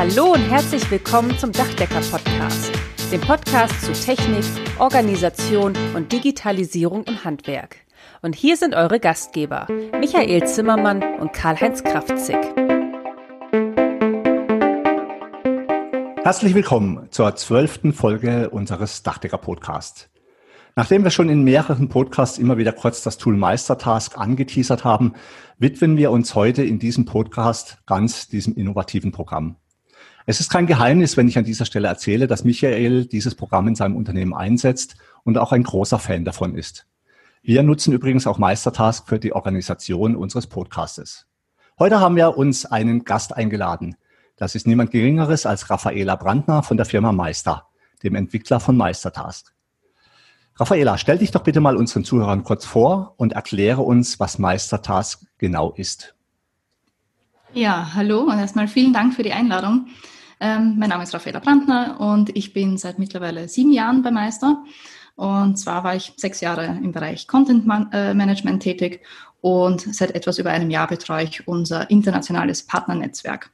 Hallo und herzlich willkommen zum Dachdecker Podcast, dem Podcast zu Technik, Organisation und Digitalisierung im Handwerk. Und hier sind eure Gastgeber, Michael Zimmermann und Karl-Heinz Kraftzig. Herzlich willkommen zur zwölften Folge unseres Dachdecker Podcasts. Nachdem wir schon in mehreren Podcasts immer wieder kurz das Tool Meistertask angeteasert haben, widmen wir uns heute in diesem Podcast ganz diesem innovativen Programm. Es ist kein Geheimnis, wenn ich an dieser Stelle erzähle, dass Michael dieses Programm in seinem Unternehmen einsetzt und auch ein großer Fan davon ist. Wir nutzen übrigens auch Meistertask für die Organisation unseres Podcastes. Heute haben wir uns einen Gast eingeladen. Das ist niemand Geringeres als Raffaela Brandner von der Firma Meister, dem Entwickler von Meistertask. Raffaela, stell dich doch bitte mal unseren Zuhörern kurz vor und erkläre uns, was Meistertask genau ist. Ja, hallo und erstmal vielen Dank für die Einladung. Ähm, mein Name ist Raffaela Brandner und ich bin seit mittlerweile sieben Jahren bei Meister. Und zwar war ich sechs Jahre im Bereich Content Man äh, Management tätig und seit etwas über einem Jahr betreue ich unser internationales Partnernetzwerk.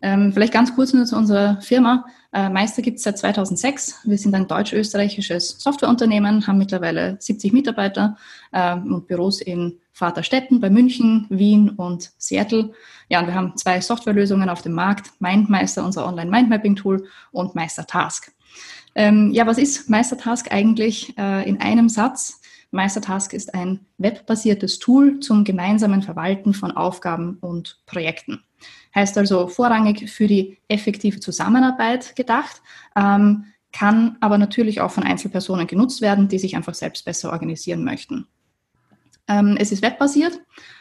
Ähm, vielleicht ganz kurz nur zu unserer Firma. Äh, Meister gibt es seit 2006. Wir sind ein deutsch-österreichisches Softwareunternehmen, haben mittlerweile 70 Mitarbeiter äh, und Büros in Vaterstetten bei München, Wien und Seattle. Ja, und wir haben zwei Softwarelösungen auf dem Markt. MindMeister, unser Online-Mindmapping-Tool und MeisterTask. Ähm, ja, was ist MeisterTask eigentlich äh, in einem Satz? MeisterTask ist ein webbasiertes Tool zum gemeinsamen Verwalten von Aufgaben und Projekten. Heißt also vorrangig für die effektive Zusammenarbeit gedacht, ähm, kann aber natürlich auch von Einzelpersonen genutzt werden, die sich einfach selbst besser organisieren möchten. Ähm, es ist webbasiert,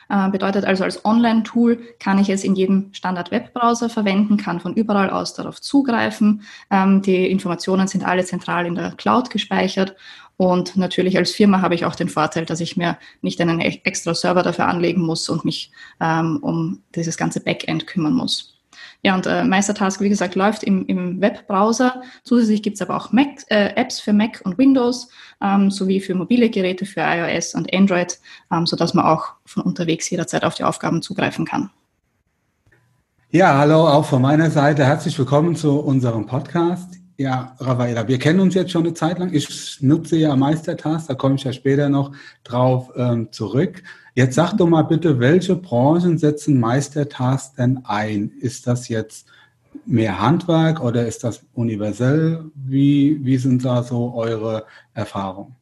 äh, bedeutet also als Online-Tool kann ich es in jedem Standard-Webbrowser verwenden, kann von überall aus darauf zugreifen. Ähm, die Informationen sind alle zentral in der Cloud gespeichert und natürlich als Firma habe ich auch den Vorteil, dass ich mir nicht einen e-, extra Server dafür anlegen muss und mich ähm, um dieses ganze Backend kümmern muss. Ja, und äh, Meistertask, wie gesagt, läuft im, im Webbrowser. Zusätzlich gibt es aber auch Mac, äh, Apps für Mac und Windows, ähm, sowie für mobile Geräte für iOS und Android, ähm, sodass man auch von unterwegs jederzeit auf die Aufgaben zugreifen kann. Ja, hallo auch von meiner Seite. Herzlich willkommen zu unserem Podcast. Ja, Ravaela, wir kennen uns jetzt schon eine Zeit lang. Ich nutze ja Meistertask, da komme ich ja später noch drauf ähm, zurück. Jetzt sag doch mal bitte, welche Branchen setzen Meistertask denn ein? Ist das jetzt mehr Handwerk oder ist das universell? Wie, wie sind da so eure Erfahrungen?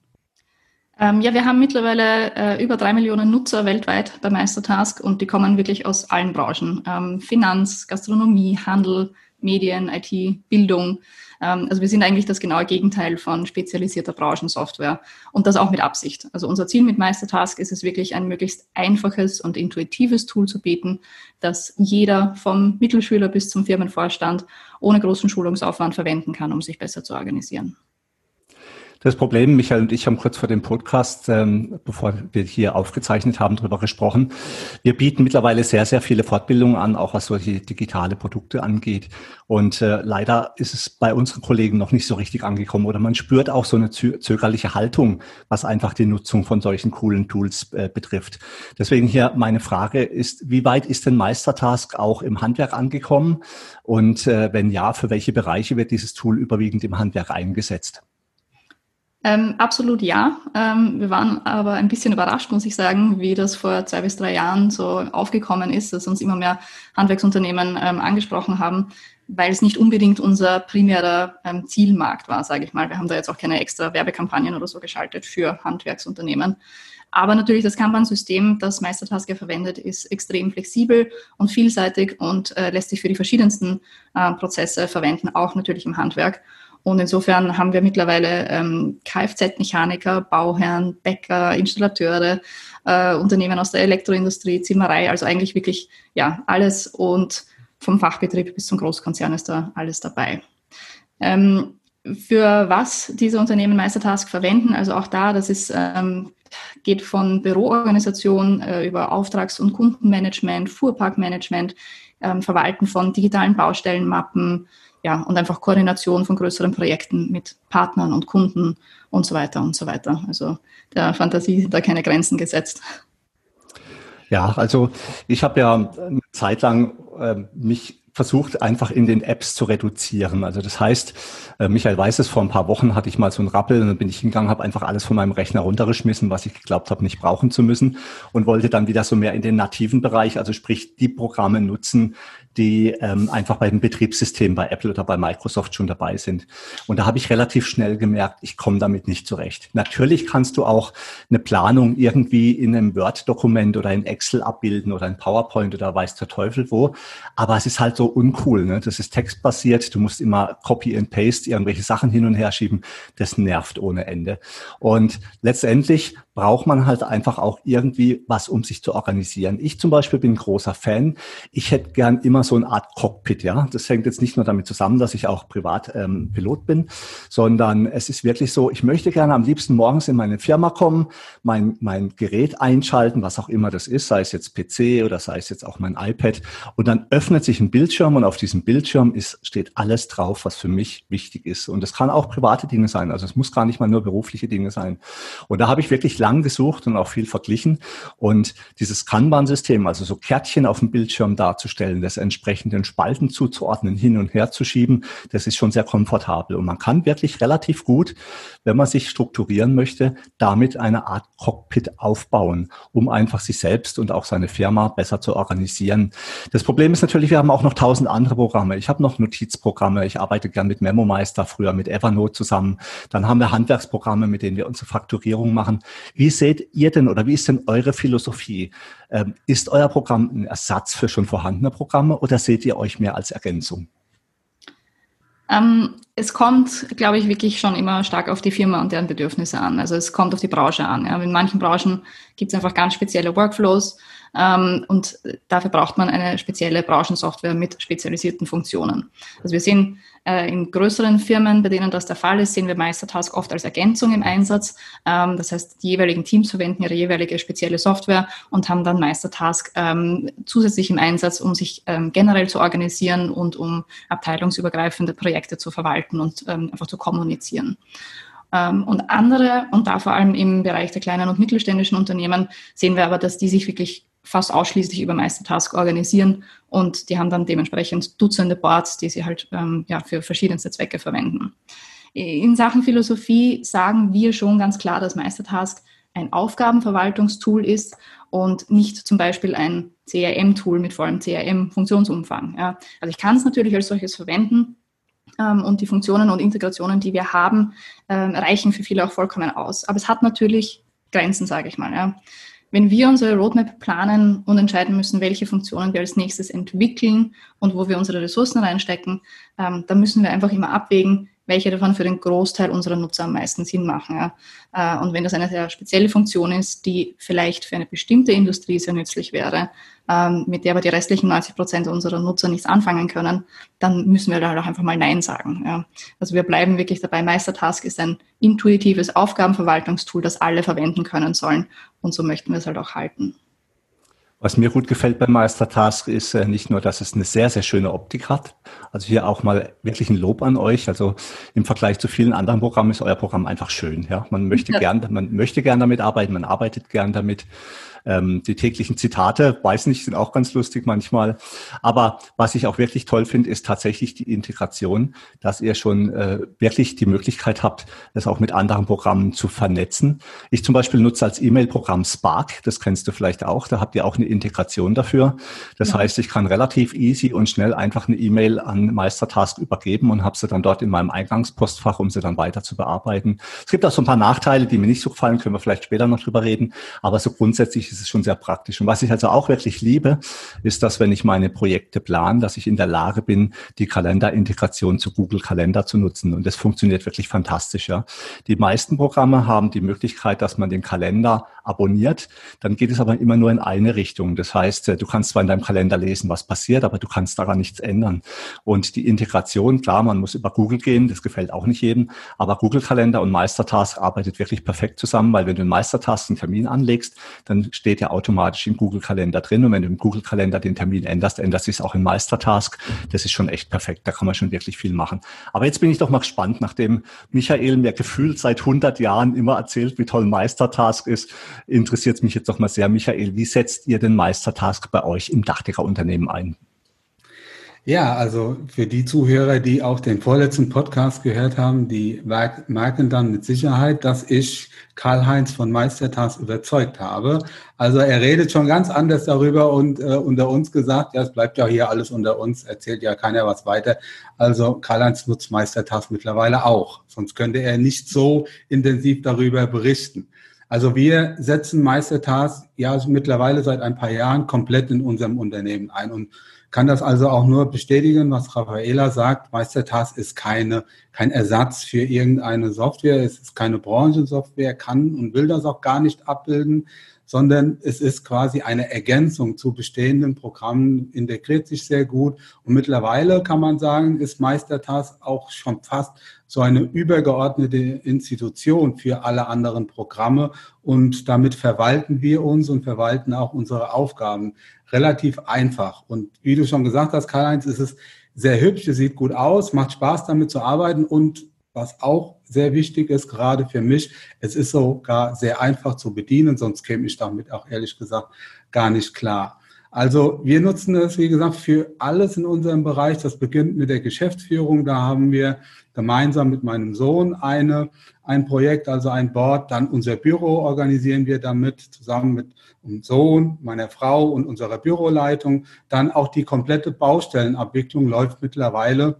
Ähm, ja, wir haben mittlerweile äh, über drei Millionen Nutzer weltweit bei Meistertask und die kommen wirklich aus allen Branchen. Ähm, Finanz, Gastronomie, Handel, Medien, IT, Bildung. Ähm, also wir sind eigentlich das genaue Gegenteil von spezialisierter Branchensoftware und das auch mit Absicht. Also unser Ziel mit Meistertask ist es wirklich ein möglichst einfaches und intuitives Tool zu bieten, das jeder vom Mittelschüler bis zum Firmenvorstand ohne großen Schulungsaufwand verwenden kann, um sich besser zu organisieren. Das Problem, Michael und ich haben kurz vor dem Podcast, ähm, bevor wir hier aufgezeichnet haben, darüber gesprochen. Wir bieten mittlerweile sehr, sehr viele Fortbildungen an, auch was solche digitale Produkte angeht. Und äh, leider ist es bei unseren Kollegen noch nicht so richtig angekommen oder man spürt auch so eine zögerliche Haltung, was einfach die Nutzung von solchen coolen Tools äh, betrifft. Deswegen hier meine Frage ist, wie weit ist denn Meistertask auch im Handwerk angekommen? Und äh, wenn ja, für welche Bereiche wird dieses Tool überwiegend im Handwerk eingesetzt? Ähm, absolut ja. Ähm, wir waren aber ein bisschen überrascht, muss ich sagen, wie das vor zwei bis drei Jahren so aufgekommen ist, dass uns immer mehr Handwerksunternehmen ähm, angesprochen haben, weil es nicht unbedingt unser primärer ähm, Zielmarkt war, sage ich mal. Wir haben da jetzt auch keine extra Werbekampagnen oder so geschaltet für Handwerksunternehmen. Aber natürlich das Kanban-System, das Meistertasker verwendet, ist extrem flexibel und vielseitig und äh, lässt sich für die verschiedensten äh, Prozesse verwenden, auch natürlich im Handwerk. Und insofern haben wir mittlerweile ähm, Kfz-Mechaniker, Bauherren, Bäcker, Installateure, äh, Unternehmen aus der Elektroindustrie, Zimmerei, also eigentlich wirklich ja alles und vom Fachbetrieb bis zum Großkonzern ist da alles dabei. Ähm, für was diese Unternehmen Meistertask verwenden, also auch da, das ist, ähm, geht von Büroorganisation äh, über Auftrags- und Kundenmanagement, Fuhrparkmanagement, ähm, Verwalten von digitalen Baustellenmappen, ja, und einfach Koordination von größeren Projekten mit Partnern und Kunden und so weiter und so weiter. Also der Fantasie sind da keine Grenzen gesetzt. Ja, also ich habe ja eine Zeit lang äh, mich versucht, einfach in den Apps zu reduzieren. Also das heißt, äh, Michael weiß es, vor ein paar Wochen hatte ich mal so einen Rappel und dann bin ich hingegangen, habe einfach alles von meinem Rechner runtergeschmissen, was ich geglaubt habe, nicht brauchen zu müssen und wollte dann wieder so mehr in den nativen Bereich, also sprich die Programme nutzen, die ähm, einfach bei dem Betriebssystem bei Apple oder bei Microsoft schon dabei sind. Und da habe ich relativ schnell gemerkt, ich komme damit nicht zurecht. Natürlich kannst du auch eine Planung irgendwie in einem Word-Dokument oder in Excel abbilden oder in PowerPoint oder weiß der Teufel wo. Aber es ist halt so uncool. Ne? Das ist textbasiert. Du musst immer Copy and Paste irgendwelche Sachen hin und her schieben. Das nervt ohne Ende. Und letztendlich braucht man halt einfach auch irgendwie was, um sich zu organisieren. Ich zum Beispiel bin großer Fan. Ich hätte gern immer so eine Art Cockpit, ja. Das hängt jetzt nicht nur damit zusammen, dass ich auch privat ähm, Pilot bin, sondern es ist wirklich so, ich möchte gerne am liebsten morgens in meine Firma kommen, mein, mein Gerät einschalten, was auch immer das ist, sei es jetzt PC oder sei es jetzt auch mein iPad. Und dann öffnet sich ein Bildschirm und auf diesem Bildschirm ist, steht alles drauf, was für mich wichtig ist. Und es kann auch private Dinge sein. Also es muss gar nicht mal nur berufliche Dinge sein. Und da habe ich wirklich lang gesucht und auch viel verglichen. Und dieses Kanban-System, also so Kärtchen auf dem Bildschirm darzustellen, das entsprechenden Spalten zuzuordnen, hin und her zu schieben, das ist schon sehr komfortabel. Und man kann wirklich relativ gut, wenn man sich strukturieren möchte, damit eine Art Cockpit aufbauen, um einfach sich selbst und auch seine Firma besser zu organisieren. Das Problem ist natürlich, wir haben auch noch tausend andere Programme. Ich habe noch Notizprogramme. Ich arbeite gern mit MemoMeister, früher mit Evernote zusammen. Dann haben wir Handwerksprogramme, mit denen wir unsere Fakturierung machen. Wie seht ihr denn oder wie ist denn eure Philosophie? Ähm, ist euer Programm ein Ersatz für schon vorhandene Programme oder seht ihr euch mehr als Ergänzung? Ähm, es kommt, glaube ich, wirklich schon immer stark auf die Firma und deren Bedürfnisse an. Also es kommt auf die Branche an. Ja. In manchen Branchen gibt es einfach ganz spezielle Workflows ähm, und dafür braucht man eine spezielle Branchensoftware mit spezialisierten Funktionen. Also wir sehen äh, in größeren Firmen, bei denen das der Fall ist, sehen wir Meistertask oft als Ergänzung im Einsatz. Ähm, das heißt, die jeweiligen Teams verwenden ihre jeweilige spezielle Software und haben dann Meistertask ähm, zusätzlich im Einsatz, um sich ähm, generell zu organisieren und um abteilungsübergreifende Projekte zu verwalten und ähm, einfach zu kommunizieren. Ähm, und andere, und da vor allem im Bereich der kleinen und mittelständischen Unternehmen, sehen wir aber, dass die sich wirklich fast ausschließlich über Meistertask organisieren und die haben dann dementsprechend Dutzende Boards, die sie halt ähm, ja, für verschiedenste Zwecke verwenden. In Sachen Philosophie sagen wir schon ganz klar, dass Meistertask ein Aufgabenverwaltungstool ist und nicht zum Beispiel ein CRM-Tool mit vollem CRM-Funktionsumfang. Ja. Also ich kann es natürlich als solches verwenden, ähm, und die Funktionen und Integrationen, die wir haben, ähm, reichen für viele auch vollkommen aus. Aber es hat natürlich Grenzen, sage ich mal. Wenn wir unsere Roadmap planen und entscheiden müssen, welche Funktionen wir als nächstes entwickeln und wo wir unsere Ressourcen reinstecken, ähm, dann müssen wir einfach immer abwägen, welche davon für den Großteil unserer Nutzer am meisten Sinn machen. Ja. Äh, und wenn das eine sehr spezielle Funktion ist, die vielleicht für eine bestimmte Industrie sehr nützlich wäre, ähm, mit der aber die restlichen 90 Prozent unserer Nutzer nichts anfangen können, dann müssen wir da halt auch einfach mal Nein sagen. Ja. Also wir bleiben wirklich dabei. Meistertask ist ein intuitives Aufgabenverwaltungstool, das alle verwenden können sollen. Und so möchten wir es halt auch halten. Was mir gut gefällt beim Meistertask ist äh, nicht nur, dass es eine sehr, sehr schöne Optik hat. Also hier auch mal wirklich ein Lob an euch. Also im Vergleich zu vielen anderen Programmen ist euer Programm einfach schön. Ja, man möchte ja. gern, man möchte gern damit arbeiten, man arbeitet gern damit. Ähm, die täglichen Zitate, weiß nicht, sind auch ganz lustig manchmal. Aber was ich auch wirklich toll finde, ist tatsächlich die Integration, dass ihr schon äh, wirklich die Möglichkeit habt, das auch mit anderen Programmen zu vernetzen. Ich zum Beispiel nutze als E-Mail-Programm Spark, das kennst du vielleicht auch, da habt ihr auch eine Integration dafür. Das ja. heißt, ich kann relativ easy und schnell einfach eine E-Mail an Meistertask übergeben und habe sie dann dort in meinem Eingangspostfach, um sie dann weiter zu bearbeiten. Es gibt auch so ein paar Nachteile, die mir nicht so gefallen, können wir vielleicht später noch drüber reden, aber so grundsätzlich ist es schon sehr praktisch. Und was ich also auch wirklich liebe, ist, dass wenn ich meine Projekte plane, dass ich in der Lage bin, die Kalenderintegration zu Google Kalender zu nutzen. Und das funktioniert wirklich fantastisch. Ja. Die meisten Programme haben die Möglichkeit, dass man den Kalender abonniert. Dann geht es aber immer nur in eine Richtung. Das heißt, äh, du kannst zwar in deinem Kalender lesen, was passiert, aber du kannst daran nichts ändern. Und die Integration, klar, man muss über Google gehen, das gefällt auch nicht jedem, aber Google Kalender und Meistertask arbeitet wirklich perfekt zusammen, weil wenn du in Meistertask einen Termin anlegst, dann steht ja automatisch im Google Kalender drin. Und wenn du im Google Kalender den Termin änderst, ändert sich es auch in Meistertask. Das ist schon echt perfekt. Da kann man schon wirklich viel machen. Aber jetzt bin ich doch mal gespannt, nachdem Michael mir gefühlt seit 100 Jahren immer erzählt, wie toll Meistertask ist, interessiert es mich jetzt doch mal sehr, Michael, wie setzt ihr den Meistertask bei euch im Dachdeckerunternehmen ein? Ja, also für die Zuhörer, die auch den vorletzten Podcast gehört haben, die merken dann mit Sicherheit, dass ich Karl-Heinz von Meistertas überzeugt habe. Also er redet schon ganz anders darüber und äh, unter uns gesagt, ja, es bleibt ja hier alles unter uns, erzählt ja keiner was weiter. Also Karl-Heinz nutzt Meistertas mittlerweile auch, sonst könnte er nicht so intensiv darüber berichten. Also wir setzen Meistertas ja mittlerweile seit ein paar Jahren komplett in unserem Unternehmen ein und kann das also auch nur bestätigen, was Raffaela sagt. Meistertask ist keine, kein Ersatz für irgendeine Software. Es ist keine Branchensoftware, kann und will das auch gar nicht abbilden, sondern es ist quasi eine Ergänzung zu bestehenden Programmen, integriert sich sehr gut. Und mittlerweile kann man sagen, ist Meistertask auch schon fast so eine übergeordnete Institution für alle anderen Programme. Und damit verwalten wir uns und verwalten auch unsere Aufgaben relativ einfach. Und wie du schon gesagt hast, Karl-Heinz, ist es sehr hübsch, es sieht gut aus, macht Spaß damit zu arbeiten und was auch sehr wichtig ist, gerade für mich, es ist sogar sehr einfach zu bedienen, sonst käme ich damit auch ehrlich gesagt gar nicht klar. Also wir nutzen das, wie gesagt, für alles in unserem Bereich. Das beginnt mit der Geschäftsführung. Da haben wir gemeinsam mit meinem Sohn eine, ein Projekt, also ein Board. Dann unser Büro organisieren wir damit zusammen mit dem Sohn, meiner Frau und unserer Büroleitung. Dann auch die komplette Baustellenabwicklung läuft mittlerweile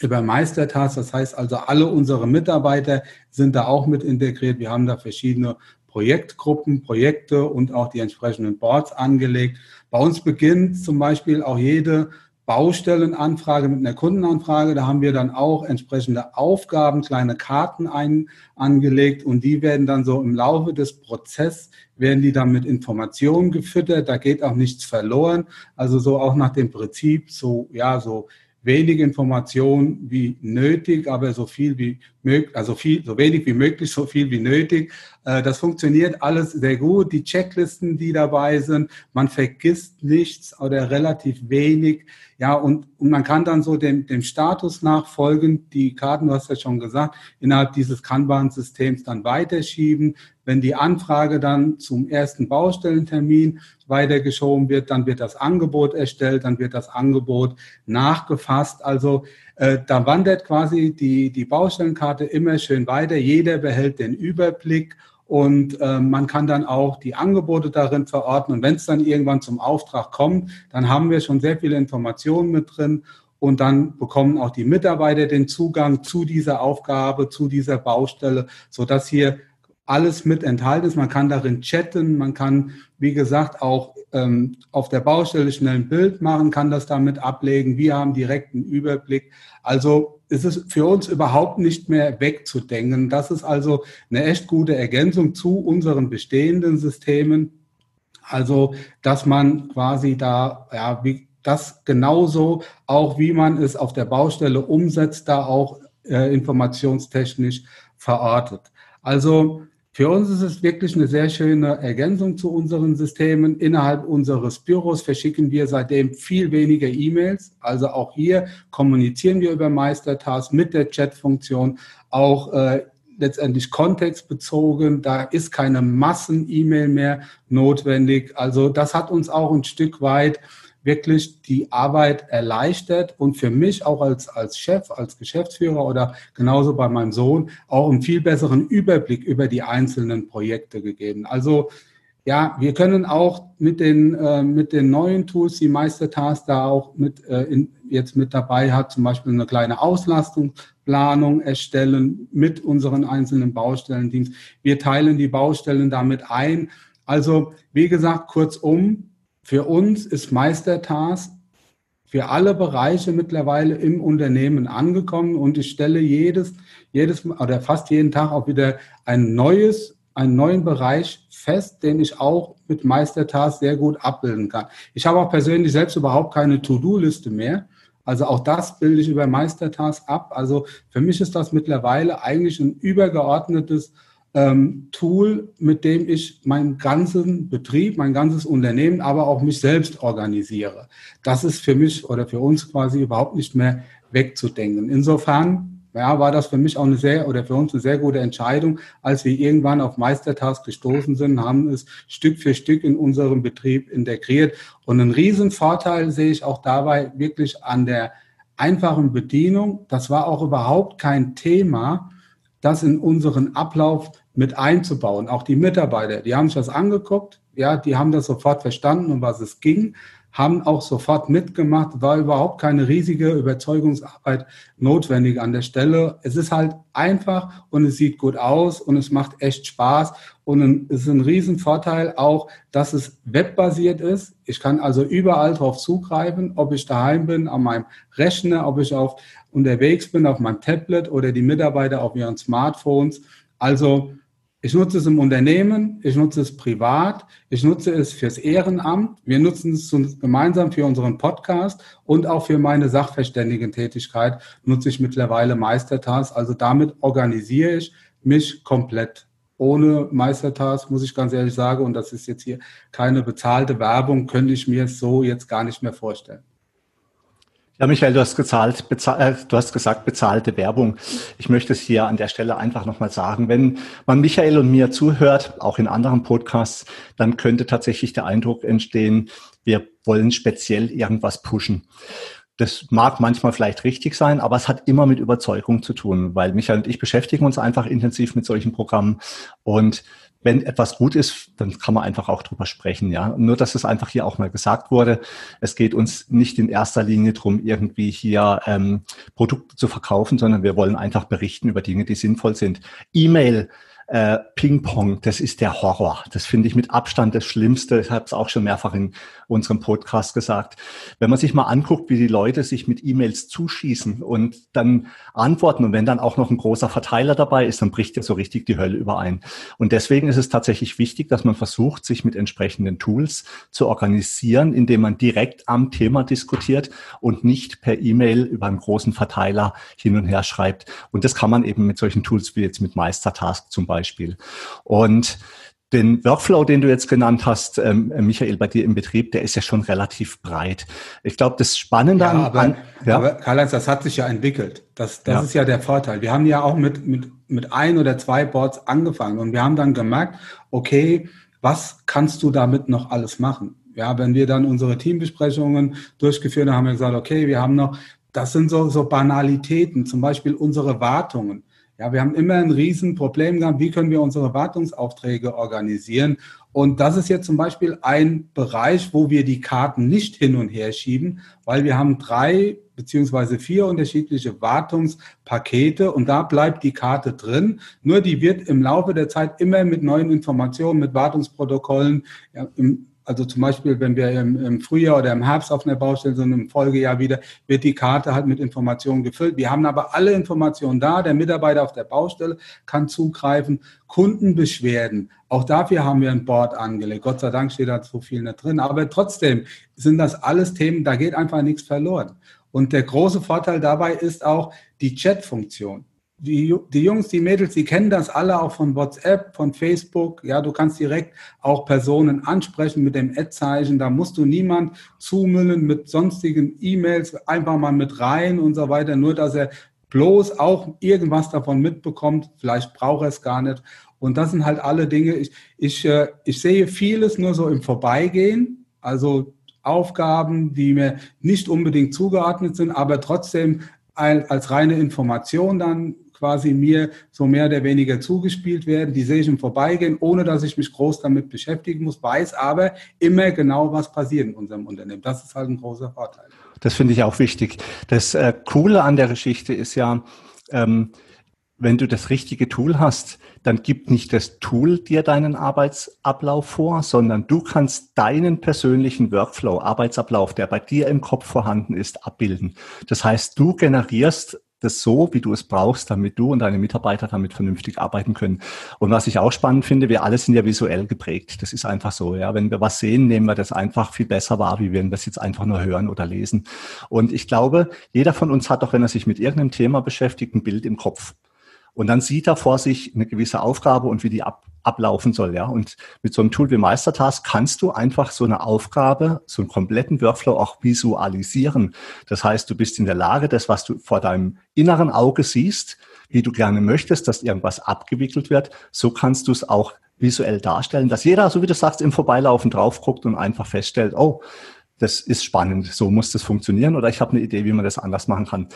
über Meistertask. Das heißt also, alle unsere Mitarbeiter sind da auch mit integriert. Wir haben da verschiedene Projektgruppen, Projekte und auch die entsprechenden Boards angelegt. Bei uns beginnt zum Beispiel auch jede Baustellenanfrage mit einer Kundenanfrage. Da haben wir dann auch entsprechende Aufgaben, kleine Karten ein, angelegt und die werden dann so im Laufe des Prozesses werden die dann mit Informationen gefüttert. Da geht auch nichts verloren. Also so auch nach dem Prinzip so, ja, so wenig Information wie nötig, aber so viel wie möglich, also viel, so wenig wie möglich, so viel wie nötig. Äh, das funktioniert alles sehr gut. Die Checklisten, die dabei sind, man vergisst nichts oder relativ wenig. Ja, und, und man kann dann so dem, dem Status nachfolgen. Die Karten, du hast ja schon gesagt, innerhalb dieses Kanban-Systems dann weiterschieben. Wenn die Anfrage dann zum ersten Baustellentermin weitergeschoben wird, dann wird das Angebot erstellt, dann wird das Angebot nachgefasst. Also äh, da wandert quasi die, die Baustellenkarte immer schön weiter. Jeder behält den Überblick und äh, man kann dann auch die Angebote darin verorten. Und wenn es dann irgendwann zum Auftrag kommt, dann haben wir schon sehr viele Informationen mit drin. Und dann bekommen auch die Mitarbeiter den Zugang zu dieser Aufgabe, zu dieser Baustelle, sodass hier alles mit enthalten ist. Man kann darin chatten, man kann, wie gesagt, auch ähm, auf der Baustelle schnell ein Bild machen, kann das damit ablegen. Wir haben direkten Überblick. Also ist es für uns überhaupt nicht mehr wegzudenken. Das ist also eine echt gute Ergänzung zu unseren bestehenden Systemen. Also, dass man quasi da, ja, wie das genauso, auch wie man es auf der Baustelle umsetzt, da auch äh, informationstechnisch verortet. Also für uns ist es wirklich eine sehr schöne Ergänzung zu unseren Systemen. Innerhalb unseres Büros verschicken wir seitdem viel weniger E-Mails. Also auch hier kommunizieren wir über Meistertask mit der Chat-Funktion, auch äh, letztendlich kontextbezogen. Da ist keine Massen-E-Mail mehr notwendig. Also das hat uns auch ein Stück weit wirklich die Arbeit erleichtert und für mich auch als, als Chef, als Geschäftsführer oder genauso bei meinem Sohn auch einen viel besseren Überblick über die einzelnen Projekte gegeben. Also ja, wir können auch mit den, äh, mit den neuen Tools, die Meistertask da auch mit, äh, in, jetzt mit dabei hat, zum Beispiel eine kleine Auslastungsplanung erstellen mit unseren einzelnen Baustellenteams. Wir teilen die Baustellen damit ein. Also, wie gesagt, kurzum, für uns ist Meistertask für alle Bereiche mittlerweile im Unternehmen angekommen und ich stelle jedes, jedes oder fast jeden Tag auch wieder ein neues, einen neuen Bereich fest, den ich auch mit Meistertask sehr gut abbilden kann. Ich habe auch persönlich selbst überhaupt keine To-Do-Liste mehr. Also auch das bilde ich über Meistertask ab. Also für mich ist das mittlerweile eigentlich ein übergeordnetes ähm, Tool, mit dem ich meinen ganzen Betrieb, mein ganzes Unternehmen, aber auch mich selbst organisiere. Das ist für mich oder für uns quasi überhaupt nicht mehr wegzudenken. Insofern ja, war das für mich auch eine sehr oder für uns eine sehr gute Entscheidung, als wir irgendwann auf Meistertask gestoßen sind, haben es Stück für Stück in unserem Betrieb integriert. Und einen riesen Vorteil sehe ich auch dabei wirklich an der einfachen Bedienung. Das war auch überhaupt kein Thema, das in unseren Ablauf mit einzubauen. Auch die Mitarbeiter, die haben sich das angeguckt, ja, die haben das sofort verstanden, um was es ging haben auch sofort mitgemacht, war überhaupt keine riesige Überzeugungsarbeit notwendig an der Stelle. Es ist halt einfach und es sieht gut aus und es macht echt Spaß und es ist ein Riesenvorteil auch, dass es webbasiert ist. Ich kann also überall drauf zugreifen, ob ich daheim bin, an meinem Rechner, ob ich auf unterwegs bin, auf meinem Tablet oder die Mitarbeiter auf ihren Smartphones. Also ich nutze es im Unternehmen, ich nutze es privat, ich nutze es fürs Ehrenamt, wir nutzen es gemeinsam für unseren Podcast und auch für meine Sachverständigentätigkeit nutze ich mittlerweile Meistertask. Also damit organisiere ich mich komplett. Ohne Meistertask, muss ich ganz ehrlich sagen, und das ist jetzt hier keine bezahlte Werbung, könnte ich mir so jetzt gar nicht mehr vorstellen. Ja, Michael, du hast, gezahlt, bezahl, äh, du hast gesagt, bezahlte Werbung. Ich möchte es hier an der Stelle einfach nochmal sagen. Wenn man Michael und mir zuhört, auch in anderen Podcasts, dann könnte tatsächlich der Eindruck entstehen, wir wollen speziell irgendwas pushen. Das mag manchmal vielleicht richtig sein, aber es hat immer mit Überzeugung zu tun, weil Michael und ich beschäftigen uns einfach intensiv mit solchen Programmen und wenn etwas gut ist, dann kann man einfach auch drüber sprechen, ja. Nur, dass es einfach hier auch mal gesagt wurde. Es geht uns nicht in erster Linie drum, irgendwie hier ähm, Produkte zu verkaufen, sondern wir wollen einfach berichten über Dinge, die sinnvoll sind. E-Mail äh, Ping-Pong, das ist der Horror. Das finde ich mit Abstand das Schlimmste. Ich habe es auch schon mehrfach in unserem Podcast gesagt. Wenn man sich mal anguckt, wie die Leute sich mit E-Mails zuschießen und dann antworten und wenn dann auch noch ein großer Verteiler dabei ist, dann bricht ja so richtig die Hölle überein. Und deswegen ist es tatsächlich wichtig, dass man versucht, sich mit entsprechenden Tools zu organisieren, indem man direkt am Thema diskutiert und nicht per E-Mail über einen großen Verteiler hin und her schreibt. Und das kann man eben mit solchen Tools wie jetzt mit Meistertask zum Beispiel Beispiel. Und den Workflow, den du jetzt genannt hast, ähm, Michael, bei dir im Betrieb, der ist ja schon relativ breit. Ich glaube, das Spannende ja, aber, an, ja? aber Karl-Heinz, das hat sich ja entwickelt. Das, das ja. ist ja der Vorteil. Wir haben ja auch mit, mit, mit ein oder zwei Boards angefangen und wir haben dann gemerkt, okay, was kannst du damit noch alles machen? Ja, wenn wir dann unsere Teambesprechungen durchgeführt haben, haben wir gesagt, okay, wir haben noch, das sind so, so Banalitäten, zum Beispiel unsere Wartungen. Ja, wir haben immer ein Riesenproblem gehabt, wie können wir unsere Wartungsaufträge organisieren. Und das ist jetzt zum Beispiel ein Bereich, wo wir die Karten nicht hin und her schieben, weil wir haben drei beziehungsweise vier unterschiedliche Wartungspakete und da bleibt die Karte drin. Nur die wird im Laufe der Zeit immer mit neuen Informationen, mit Wartungsprotokollen ja, im also zum Beispiel, wenn wir im, im, Frühjahr oder im Herbst auf einer Baustelle sind, im Folgejahr wieder, wird die Karte halt mit Informationen gefüllt. Wir haben aber alle Informationen da. Der Mitarbeiter auf der Baustelle kann zugreifen. Kundenbeschwerden, auch dafür haben wir ein Board angelegt. Gott sei Dank steht da so viel nicht drin. Aber trotzdem sind das alles Themen, da geht einfach nichts verloren. Und der große Vorteil dabei ist auch die Chat-Funktion die, die Jungs, die Mädels, die kennen das alle auch von WhatsApp, von Facebook. Ja, du kannst direkt auch Personen ansprechen mit dem Ad-Zeichen. Da musst du niemand zumüllen mit sonstigen E-Mails, einfach mal mit rein und so weiter. Nur, dass er bloß auch irgendwas davon mitbekommt. Vielleicht braucht er es gar nicht. Und das sind halt alle Dinge. Ich, ich, äh, ich sehe vieles nur so im Vorbeigehen. Also Aufgaben, die mir nicht unbedingt zugeordnet sind, aber trotzdem als reine Information dann quasi mir so mehr oder weniger zugespielt werden. Die sehe ich im Vorbeigehen, ohne dass ich mich groß damit beschäftigen muss, weiß aber immer genau, was passiert in unserem Unternehmen. Das ist halt ein großer Vorteil. Das finde ich auch wichtig. Das äh, Coole an der Geschichte ist ja, ähm, wenn du das richtige Tool hast, dann gibt nicht das Tool dir deinen Arbeitsablauf vor, sondern du kannst deinen persönlichen Workflow, Arbeitsablauf, der bei dir im Kopf vorhanden ist, abbilden. Das heißt, du generierst das so, wie du es brauchst, damit du und deine Mitarbeiter damit vernünftig arbeiten können. Und was ich auch spannend finde, wir alle sind ja visuell geprägt. Das ist einfach so. Ja, wenn wir was sehen, nehmen wir das einfach viel besser wahr, wie wenn wir es jetzt einfach nur hören oder lesen. Und ich glaube, jeder von uns hat doch, wenn er sich mit irgendeinem Thema beschäftigt, ein Bild im Kopf. Und dann sieht er vor sich eine gewisse Aufgabe und wie die ab, ablaufen soll, ja. Und mit so einem Tool wie Meistertask kannst du einfach so eine Aufgabe, so einen kompletten Workflow auch visualisieren. Das heißt, du bist in der Lage, das, was du vor deinem inneren Auge siehst, wie du gerne möchtest, dass irgendwas abgewickelt wird, so kannst du es auch visuell darstellen, dass jeder, so wie du sagst, im Vorbeilaufen drauf guckt und einfach feststellt, oh, das ist spannend, so muss das funktionieren oder ich habe eine Idee, wie man das anders machen kann.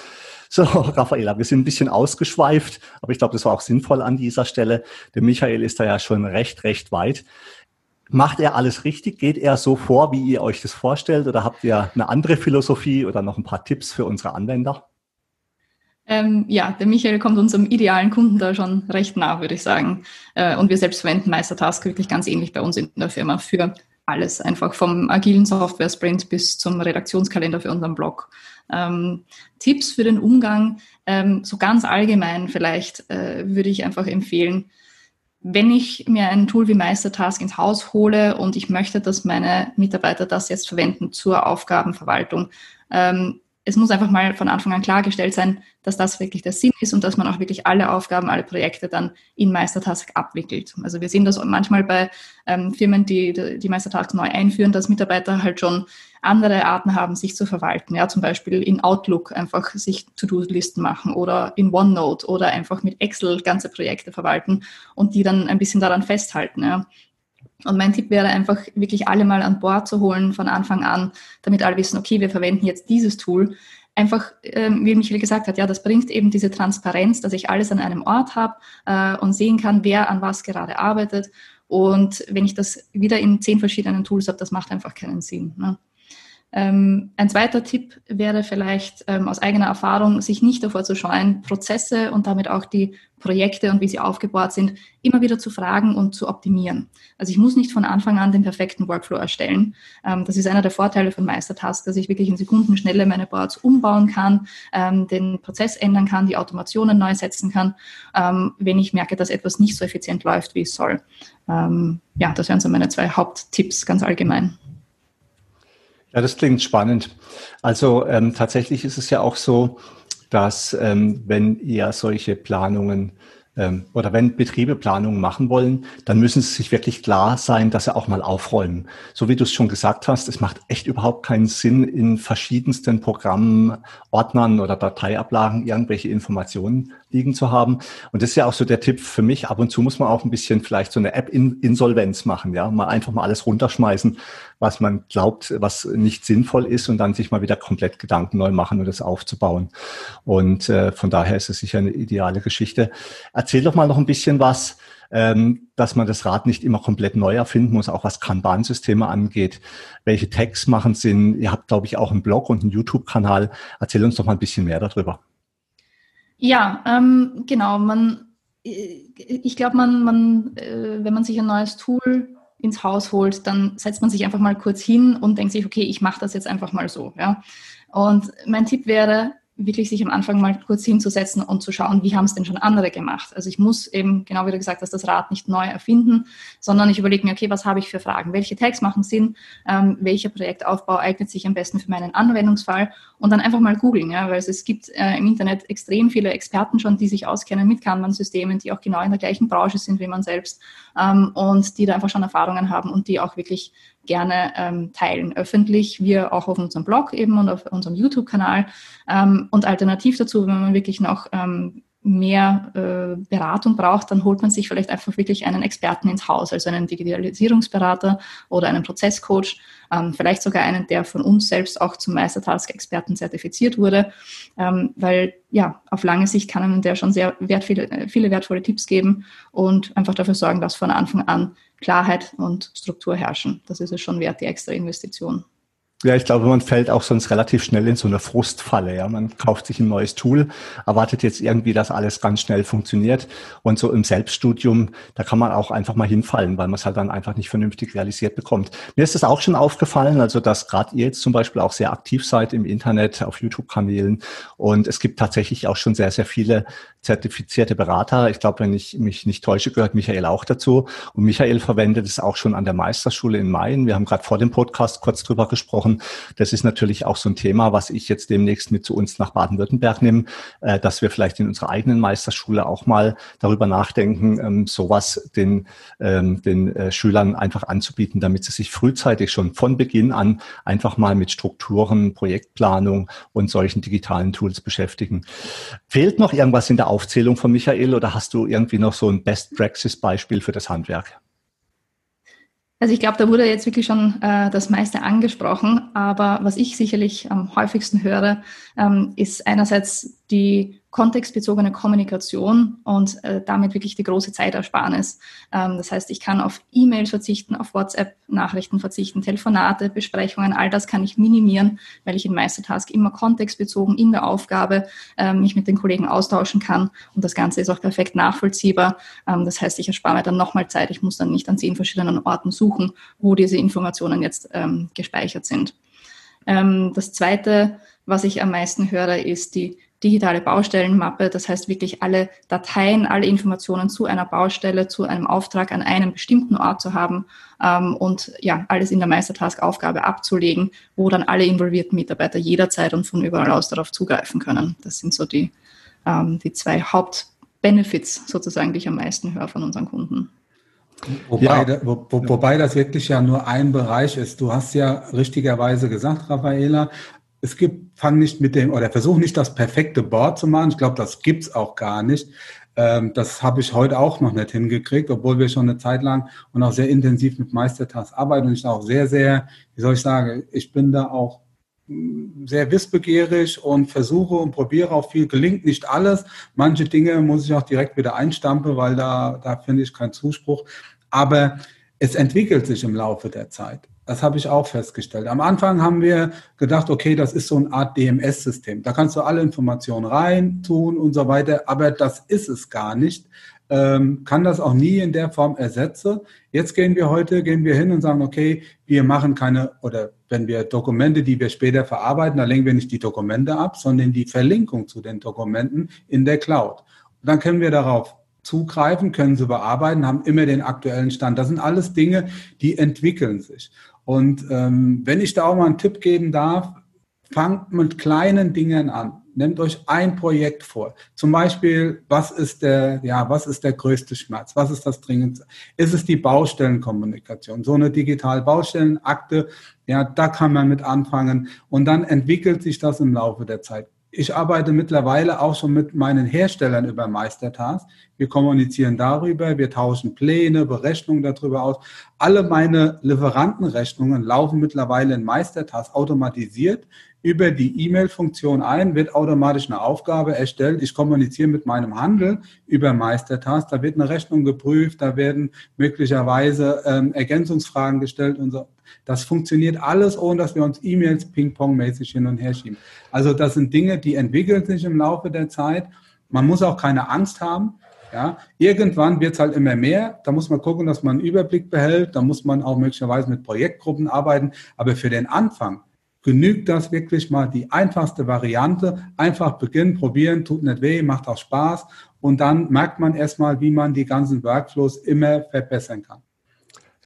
So, Raffaela, wir sind ein bisschen ausgeschweift, aber ich glaube, das war auch sinnvoll an dieser Stelle. Der Michael ist da ja schon recht, recht weit. Macht er alles richtig? Geht er so vor, wie ihr euch das vorstellt? Oder habt ihr eine andere Philosophie oder noch ein paar Tipps für unsere Anwender? Ähm, ja, der Michael kommt unserem idealen Kunden da schon recht nah, würde ich sagen. Äh, und wir selbst verwenden Meistertask wirklich ganz ähnlich bei uns in der Firma für alles, einfach vom agilen Software-Sprint bis zum Redaktionskalender für unseren Blog. Ähm, Tipps für den Umgang, ähm, so ganz allgemein vielleicht äh, würde ich einfach empfehlen, wenn ich mir ein Tool wie Meistertask ins Haus hole und ich möchte, dass meine Mitarbeiter das jetzt verwenden zur Aufgabenverwaltung, ähm, es muss einfach mal von Anfang an klargestellt sein, dass das wirklich der Sinn ist und dass man auch wirklich alle Aufgaben, alle Projekte dann in Meistertask abwickelt. Also wir sehen das manchmal bei ähm, Firmen, die die Meistertask neu einführen, dass Mitarbeiter halt schon andere Arten haben, sich zu verwalten. Ja, zum Beispiel in Outlook einfach sich To-Do-Listen machen oder in OneNote oder einfach mit Excel ganze Projekte verwalten und die dann ein bisschen daran festhalten. Ja. Und mein Tipp wäre einfach, wirklich alle mal an Bord zu holen von Anfang an, damit alle wissen, okay, wir verwenden jetzt dieses Tool. Einfach, ähm, wie Michael gesagt hat, ja, das bringt eben diese Transparenz, dass ich alles an einem Ort habe äh, und sehen kann, wer an was gerade arbeitet. Und wenn ich das wieder in zehn verschiedenen Tools habe, das macht einfach keinen Sinn. Ne? Ähm, ein zweiter Tipp wäre vielleicht ähm, aus eigener Erfahrung, sich nicht davor zu scheuen, Prozesse und damit auch die Projekte und wie sie aufgebaut sind, immer wieder zu fragen und zu optimieren. Also ich muss nicht von Anfang an den perfekten Workflow erstellen. Ähm, das ist einer der Vorteile von Meistertask, dass ich wirklich in Sekundenschnelle meine Boards umbauen kann, ähm, den Prozess ändern kann, die Automationen neu setzen kann, ähm, wenn ich merke, dass etwas nicht so effizient läuft, wie es soll. Ähm, ja, das wären so meine zwei Haupttipps ganz allgemein. Ja, das klingt spannend. Also ähm, tatsächlich ist es ja auch so, dass ähm, wenn ihr solche Planungen ähm, oder wenn Betriebe Planungen machen wollen, dann müssen sie sich wirklich klar sein, dass sie auch mal aufräumen. So wie du es schon gesagt hast, es macht echt überhaupt keinen Sinn, in verschiedensten Programmen, Ordnern oder Dateiablagen irgendwelche Informationen liegen zu haben. Und das ist ja auch so der Tipp für mich. Ab und zu muss man auch ein bisschen vielleicht so eine App-Insolvenz machen, ja, mal einfach mal alles runterschmeißen, was man glaubt, was nicht sinnvoll ist und dann sich mal wieder komplett Gedanken neu machen und das aufzubauen. Und äh, von daher ist es sicher eine ideale Geschichte. Erzähl doch mal noch ein bisschen was, ähm, dass man das Rad nicht immer komplett neu erfinden muss, auch was Kanban-Systeme angeht. Welche Tags machen Sinn? Ihr habt, glaube ich, auch einen Blog und einen YouTube-Kanal. Erzähl uns doch mal ein bisschen mehr darüber. Ja, ähm, genau. Man, äh, ich glaube, man, man, äh, wenn man sich ein neues Tool ins Haus holt, dann setzt man sich einfach mal kurz hin und denkt sich, okay, ich mache das jetzt einfach mal so. Ja? Und mein Tipp wäre, wirklich sich am Anfang mal kurz hinzusetzen und zu schauen, wie haben es denn schon andere gemacht. Also ich muss eben, genau wie du gesagt hast, das Rad nicht neu erfinden, sondern ich überlege mir, okay, was habe ich für Fragen? Welche Tags machen Sinn? Ähm, welcher Projektaufbau eignet sich am besten für meinen Anwendungsfall? Und dann einfach mal googeln, ja, weil es, es gibt äh, im Internet extrem viele Experten schon, die sich auskennen mit Kanban-Systemen, die auch genau in der gleichen Branche sind wie man selbst ähm, und die da einfach schon Erfahrungen haben und die auch wirklich gerne ähm, teilen, öffentlich, wir auch auf unserem Blog eben und auf unserem YouTube-Kanal. Ähm, und alternativ dazu, wenn man wirklich noch ähm, mehr äh, Beratung braucht, dann holt man sich vielleicht einfach wirklich einen Experten ins Haus, also einen Digitalisierungsberater oder einen Prozesscoach, ähm, vielleicht sogar einen, der von uns selbst auch zum Meistertask-Experten zertifiziert wurde, ähm, weil ja, auf lange Sicht kann einem der schon sehr wertvolle, äh, viele wertvolle Tipps geben und einfach dafür sorgen, dass von Anfang an Klarheit und Struktur herrschen. Das ist es schon wert, die extra Investition. Ja, ich glaube, man fällt auch sonst relativ schnell in so eine Frustfalle. Ja, man kauft sich ein neues Tool, erwartet jetzt irgendwie, dass alles ganz schnell funktioniert. Und so im Selbststudium, da kann man auch einfach mal hinfallen, weil man es halt dann einfach nicht vernünftig realisiert bekommt. Mir ist es auch schon aufgefallen, also dass gerade ihr jetzt zum Beispiel auch sehr aktiv seid im Internet, auf YouTube-Kanälen. Und es gibt tatsächlich auch schon sehr, sehr viele zertifizierte Berater. Ich glaube, wenn ich mich nicht täusche, gehört Michael auch dazu. Und Michael verwendet es auch schon an der Meisterschule in Main. Wir haben gerade vor dem Podcast kurz drüber gesprochen angesprochen. Das ist natürlich auch so ein Thema, was ich jetzt demnächst mit zu uns nach Baden-Württemberg nehme, äh, dass wir vielleicht in unserer eigenen Meisterschule auch mal darüber nachdenken, ähm, sowas den, ähm, den äh, Schülern einfach anzubieten, damit sie sich frühzeitig schon von Beginn an einfach mal mit Strukturen, Projektplanung und solchen digitalen Tools beschäftigen. Fehlt noch irgendwas in der Aufzählung von Michael oder hast du irgendwie noch so ein Best-Praxis-Beispiel für das Handwerk? Also ich glaube, da wurde jetzt wirklich schon äh, das meiste angesprochen, aber was ich sicherlich am häufigsten höre, ähm, ist einerseits die kontextbezogene Kommunikation und äh, damit wirklich die große Zeitersparnis. Ähm, das heißt, ich kann auf E-Mails verzichten, auf WhatsApp-Nachrichten verzichten, Telefonate, Besprechungen, all das kann ich minimieren, weil ich in Meistertask immer kontextbezogen in der Aufgabe äh, mich mit den Kollegen austauschen kann und das Ganze ist auch perfekt nachvollziehbar. Ähm, das heißt, ich erspare mir dann nochmal Zeit. Ich muss dann nicht an zehn verschiedenen Orten suchen, wo diese Informationen jetzt ähm, gespeichert sind. Ähm, das Zweite, was ich am meisten höre, ist die digitale Baustellenmappe. Das heißt wirklich alle Dateien, alle Informationen zu einer Baustelle, zu einem Auftrag an einem bestimmten Ort zu haben ähm, und ja, alles in der Meistertask-Aufgabe abzulegen, wo dann alle involvierten Mitarbeiter jederzeit und von überall aus darauf zugreifen können. Das sind so die, ähm, die zwei Hauptbenefits sozusagen, die ich am meisten höre von unseren Kunden. Wobei, ja. wo, wo, wobei das wirklich ja nur ein Bereich ist. Du hast ja richtigerweise gesagt, Raffaela, es gibt, fang nicht mit dem, oder versuch nicht das perfekte Board zu machen. Ich glaube, das gibt's auch gar nicht. Ähm, das habe ich heute auch noch nicht hingekriegt, obwohl wir schon eine Zeit lang und auch sehr intensiv mit Meistertask arbeiten. Und ich auch sehr, sehr, wie soll ich sagen, ich bin da auch mm, sehr wissbegierig und versuche und probiere auch viel. Gelingt nicht alles. Manche Dinge muss ich auch direkt wieder einstampfen, weil da, da finde ich keinen Zuspruch. Aber es entwickelt sich im Laufe der Zeit. Das habe ich auch festgestellt. Am Anfang haben wir gedacht, okay, das ist so eine Art DMS-System. Da kannst du alle Informationen rein tun und so weiter, aber das ist es gar nicht. Ähm, kann das auch nie in der Form ersetzen. Jetzt gehen wir heute, gehen wir hin und sagen, okay, wir machen keine, oder wenn wir Dokumente, die wir später verarbeiten, da lenken wir nicht die Dokumente ab, sondern die Verlinkung zu den Dokumenten in der Cloud. Und dann können wir darauf zugreifen, können sie bearbeiten, haben immer den aktuellen Stand. Das sind alles Dinge, die entwickeln sich. Und ähm, wenn ich da auch mal einen Tipp geben darf, fangt mit kleinen Dingen an. Nehmt euch ein Projekt vor. Zum Beispiel, was ist der, ja, was ist der größte Schmerz? Was ist das dringendste? Ist es die Baustellenkommunikation? So eine digital Baustellenakte, ja, da kann man mit anfangen. Und dann entwickelt sich das im Laufe der Zeit ich arbeite mittlerweile auch schon mit meinen Herstellern über Meistertask. Wir kommunizieren darüber, wir tauschen Pläne, Berechnungen darüber aus. Alle meine Lieferantenrechnungen laufen mittlerweile in Meistertask automatisiert über die E-Mail-Funktion ein, wird automatisch eine Aufgabe erstellt. Ich kommuniziere mit meinem Handel über Meistertask. Da wird eine Rechnung geprüft, da werden möglicherweise ähm, Ergänzungsfragen gestellt und so. Das funktioniert alles, ohne dass wir uns E-Mails ping-pong-mäßig hin und her schieben. Also das sind Dinge, die entwickeln sich im Laufe der Zeit. Man muss auch keine Angst haben. Ja, irgendwann wird es halt immer mehr. Da muss man gucken, dass man einen Überblick behält. Da muss man auch möglicherweise mit Projektgruppen arbeiten. Aber für den Anfang genügt das wirklich mal die einfachste Variante. Einfach beginnen, probieren, tut nicht weh, macht auch Spaß. Und dann merkt man erstmal, wie man die ganzen Workflows immer verbessern kann.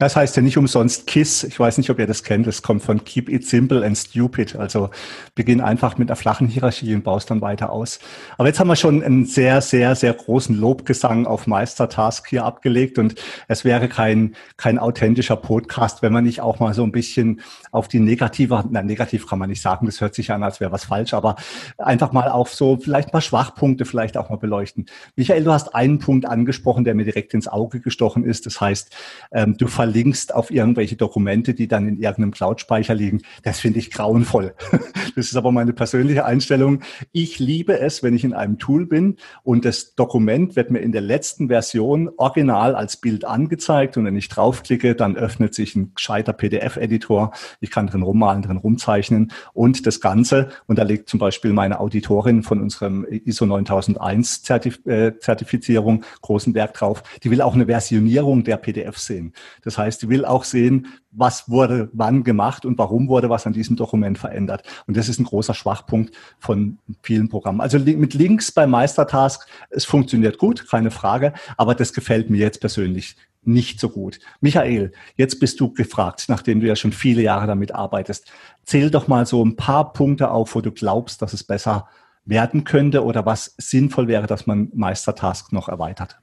Das heißt ja nicht umsonst KISS. Ich weiß nicht, ob ihr das kennt. Das kommt von Keep It Simple and Stupid. Also beginn einfach mit einer flachen Hierarchie und baust dann weiter aus. Aber jetzt haben wir schon einen sehr, sehr, sehr großen Lobgesang auf Meistertask hier abgelegt und es wäre kein, kein authentischer Podcast, wenn man nicht auch mal so ein bisschen auf die negative, na, negativ kann man nicht sagen, das hört sich an, als wäre was falsch, aber einfach mal auf so vielleicht mal Schwachpunkte vielleicht auch mal beleuchten. Michael, du hast einen Punkt angesprochen, der mir direkt ins Auge gestochen ist. Das heißt, ähm, du verlinkst auf irgendwelche Dokumente, die dann in irgendeinem Cloud-Speicher liegen. Das finde ich grauenvoll. Das ist aber meine persönliche Einstellung. Ich liebe es, wenn ich in einem Tool bin und das Dokument wird mir in der letzten Version original als Bild angezeigt und wenn ich draufklicke, dann öffnet sich ein gescheiter PDF-Editor. Ich kann drin rummalen, drin rumzeichnen und das Ganze, und da liegt zum Beispiel meine Auditorin von unserem ISO 9001 Zertif äh, Zertifizierung großen Werk drauf, die will auch eine Versionierung der PDF sehen. Das heißt, die will auch sehen, was wurde wann gemacht und warum wurde was an diesem Dokument verändert. Und das ist ein großer Schwachpunkt von vielen Programmen. Also mit Links bei Meistertask, es funktioniert gut, keine Frage, aber das gefällt mir jetzt persönlich nicht so gut. Michael, jetzt bist du gefragt, nachdem du ja schon viele Jahre damit arbeitest. Zähl doch mal so ein paar Punkte auf, wo du glaubst, dass es besser werden könnte oder was sinnvoll wäre, dass man Meistertask noch erweitert.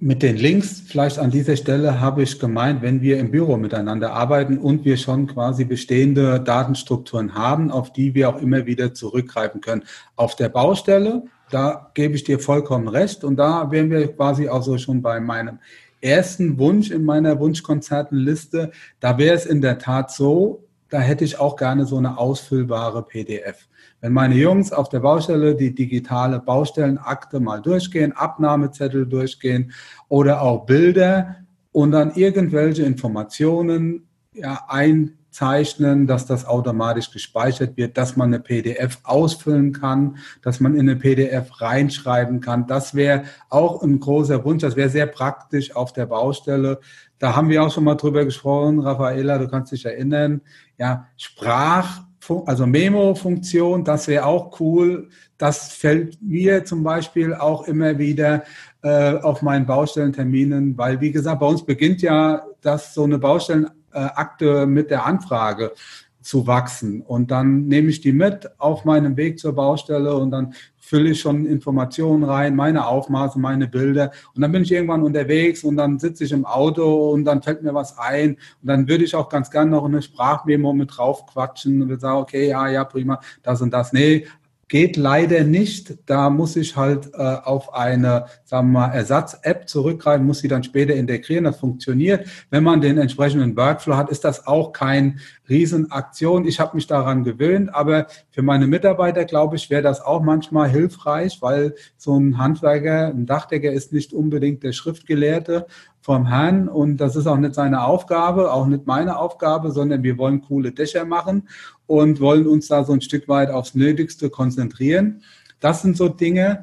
Mit den Links vielleicht an dieser Stelle habe ich gemeint, wenn wir im Büro miteinander arbeiten und wir schon quasi bestehende Datenstrukturen haben, auf die wir auch immer wieder zurückgreifen können. Auf der Baustelle, da gebe ich dir vollkommen recht und da wären wir quasi auch so schon bei meinem ersten Wunsch in meiner Wunschkonzertenliste. Da wäre es in der Tat so, da hätte ich auch gerne so eine ausfüllbare PDF. Wenn meine Jungs auf der Baustelle die digitale Baustellenakte mal durchgehen, Abnahmezettel durchgehen oder auch Bilder und dann irgendwelche Informationen ja, einzeichnen, dass das automatisch gespeichert wird, dass man eine PDF ausfüllen kann, dass man in eine PDF reinschreiben kann. Das wäre auch ein großer Wunsch. Das wäre sehr praktisch auf der Baustelle. Da haben wir auch schon mal drüber gesprochen, Raffaella, du kannst dich erinnern. Ja, Sprach also Memo-Funktion, das wäre auch cool. Das fällt mir zum Beispiel auch immer wieder äh, auf meinen Baustellenterminen, weil wie gesagt, bei uns beginnt ja das so eine Baustellenakte mit der Anfrage zu wachsen. Und dann nehme ich die mit auf meinem Weg zur Baustelle und dann fülle ich schon Informationen rein, meine Aufmaße, meine Bilder. Und dann bin ich irgendwann unterwegs und dann sitze ich im Auto und dann fällt mir was ein. Und dann würde ich auch ganz gerne noch eine Sprachmemo mit drauf quatschen und würde sagen, okay, ja, ja, prima, das und das. Nee, Geht leider nicht. Da muss ich halt äh, auf eine, sagen wir mal, Ersatz-App zurückgreifen, muss sie dann später integrieren. Das funktioniert. Wenn man den entsprechenden Workflow hat, ist das auch kein Riesenaktion. Ich habe mich daran gewöhnt, aber für meine Mitarbeiter, glaube ich, wäre das auch manchmal hilfreich, weil so ein Handwerker, ein Dachdecker ist nicht unbedingt der Schriftgelehrte vom Herrn und das ist auch nicht seine Aufgabe, auch nicht meine Aufgabe, sondern wir wollen coole Dächer machen und wollen uns da so ein Stück weit aufs Nötigste konzentrieren. Das sind so Dinge,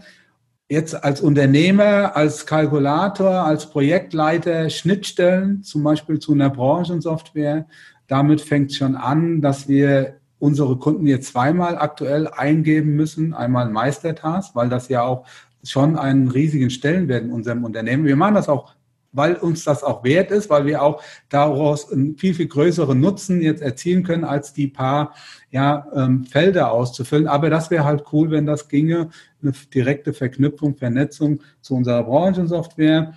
jetzt als Unternehmer, als Kalkulator, als Projektleiter Schnittstellen, zum Beispiel zu einer Branchensoftware. Damit fängt schon an, dass wir unsere Kunden jetzt zweimal aktuell eingeben müssen. Einmal Meistertask, weil das ja auch schon einen riesigen Stellenwert in unserem Unternehmen. Wir machen das auch weil uns das auch wert ist, weil wir auch daraus einen viel, viel größeren Nutzen jetzt erzielen können, als die paar ja, ähm, Felder auszufüllen. Aber das wäre halt cool, wenn das ginge, eine direkte Verknüpfung, Vernetzung zu unserer Branchensoftware.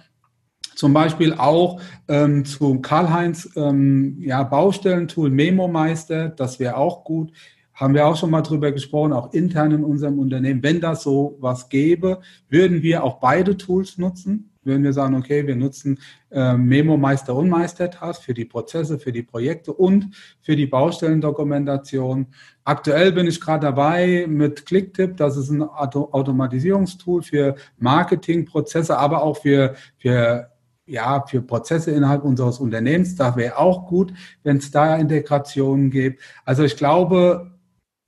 Zum Beispiel auch ähm, zu Karl-Heinz ähm, ja, Baustellentool Memo Meister, das wäre auch gut haben wir auch schon mal drüber gesprochen, auch intern in unserem Unternehmen. Wenn das so was gäbe, würden wir auch beide Tools nutzen würden wir sagen, okay, wir nutzen äh, Memo Meister und Meistertask für die Prozesse, für die Projekte und für die Baustellendokumentation. Aktuell bin ich gerade dabei mit Clicktip, das ist ein Auto Automatisierungstool für Marketingprozesse, aber auch für, für ja, für Prozesse innerhalb unseres Unternehmens. Da wäre auch gut, wenn es da Integrationen gibt. Also ich glaube,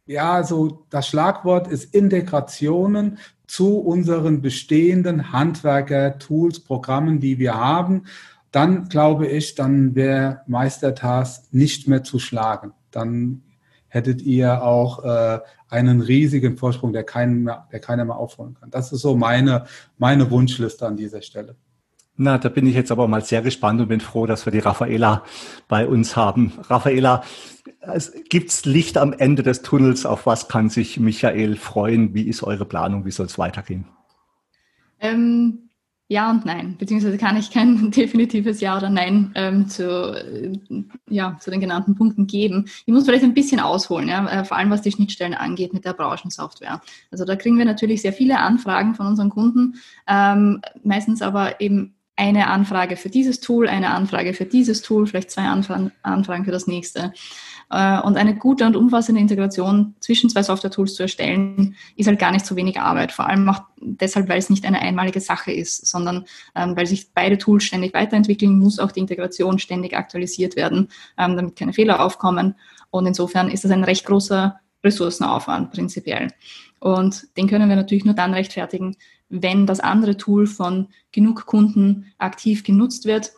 ja, so das Schlagwort ist Integrationen zu unseren bestehenden Handwerker, Tools, Programmen, die wir haben, dann glaube ich, dann wäre Meistertask nicht mehr zu schlagen. Dann hättet ihr auch äh, einen riesigen Vorsprung, der, keinen mehr, der keiner mehr aufholen kann. Das ist so meine, meine Wunschliste an dieser Stelle. Na, da bin ich jetzt aber mal sehr gespannt und bin froh, dass wir die Raffaela bei uns haben. Raffaela, gibt es Licht am Ende des Tunnels? Auf was kann sich Michael freuen? Wie ist eure Planung? Wie soll es weitergehen? Ähm, ja und nein, beziehungsweise kann ich kein definitives Ja oder Nein ähm, zu, äh, ja, zu den genannten Punkten geben. Ich muss vielleicht ein bisschen ausholen, ja, äh, vor allem was die Schnittstellen angeht mit der Branchensoftware. Also da kriegen wir natürlich sehr viele Anfragen von unseren Kunden, ähm, meistens aber eben eine Anfrage für dieses Tool, eine Anfrage für dieses Tool, vielleicht zwei Anfragen für das nächste. Äh, und eine gute und umfassende Integration zwischen zwei Software-Tools zu erstellen, ist halt gar nicht so wenig Arbeit. Vor allem auch deshalb, weil es nicht eine einmalige Sache ist, sondern ähm, weil sich beide Tools ständig weiterentwickeln, muss auch die Integration ständig aktualisiert werden, ähm, damit keine Fehler aufkommen. Und insofern ist das ein recht großer Ressourcenaufwand prinzipiell. Und den können wir natürlich nur dann rechtfertigen, wenn das andere Tool von genug Kunden aktiv genutzt wird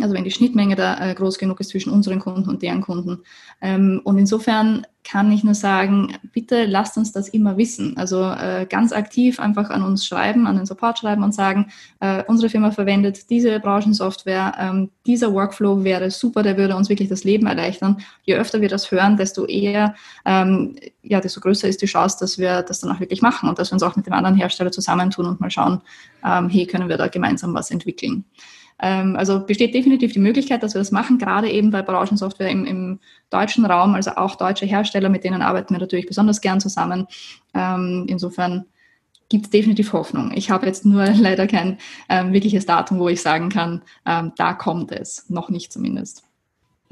Also wenn die Schnittmenge da äh, groß genug ist zwischen unseren Kunden und deren Kunden. Ähm, und insofern kann ich nur sagen, bitte lasst uns das immer wissen. Also äh, ganz aktiv einfach an uns schreiben, an den Support schreiben und sagen, äh, unsere Firma verwendet diese Branchensoftware, ähm, dieser Workflow wäre super, der würde uns wirklich das Leben erleichtern. Je öfter wir das hören, desto eher, ähm, ja, desto größer ist die Chance, dass wir das dann auch wirklich machen und dass wir uns auch mit dem anderen Hersteller zusammentun und mal schauen, hey, können wir da gemeinsam was entwickeln. Ähm, also besteht definitiv die Möglichkeit, dass wir das machen, gerade eben bei Branchensoftware im, im deutschen Raum, also auch deutsche Hersteller, mit denen arbeiten wir natürlich besonders gern zusammen. Ähm, insofern gibt es definitiv Hoffnung. Ich habe jetzt nur leider kein ähm, wirkliches Datum, wo ich sagen kann, da kommt es, noch nicht zumindest.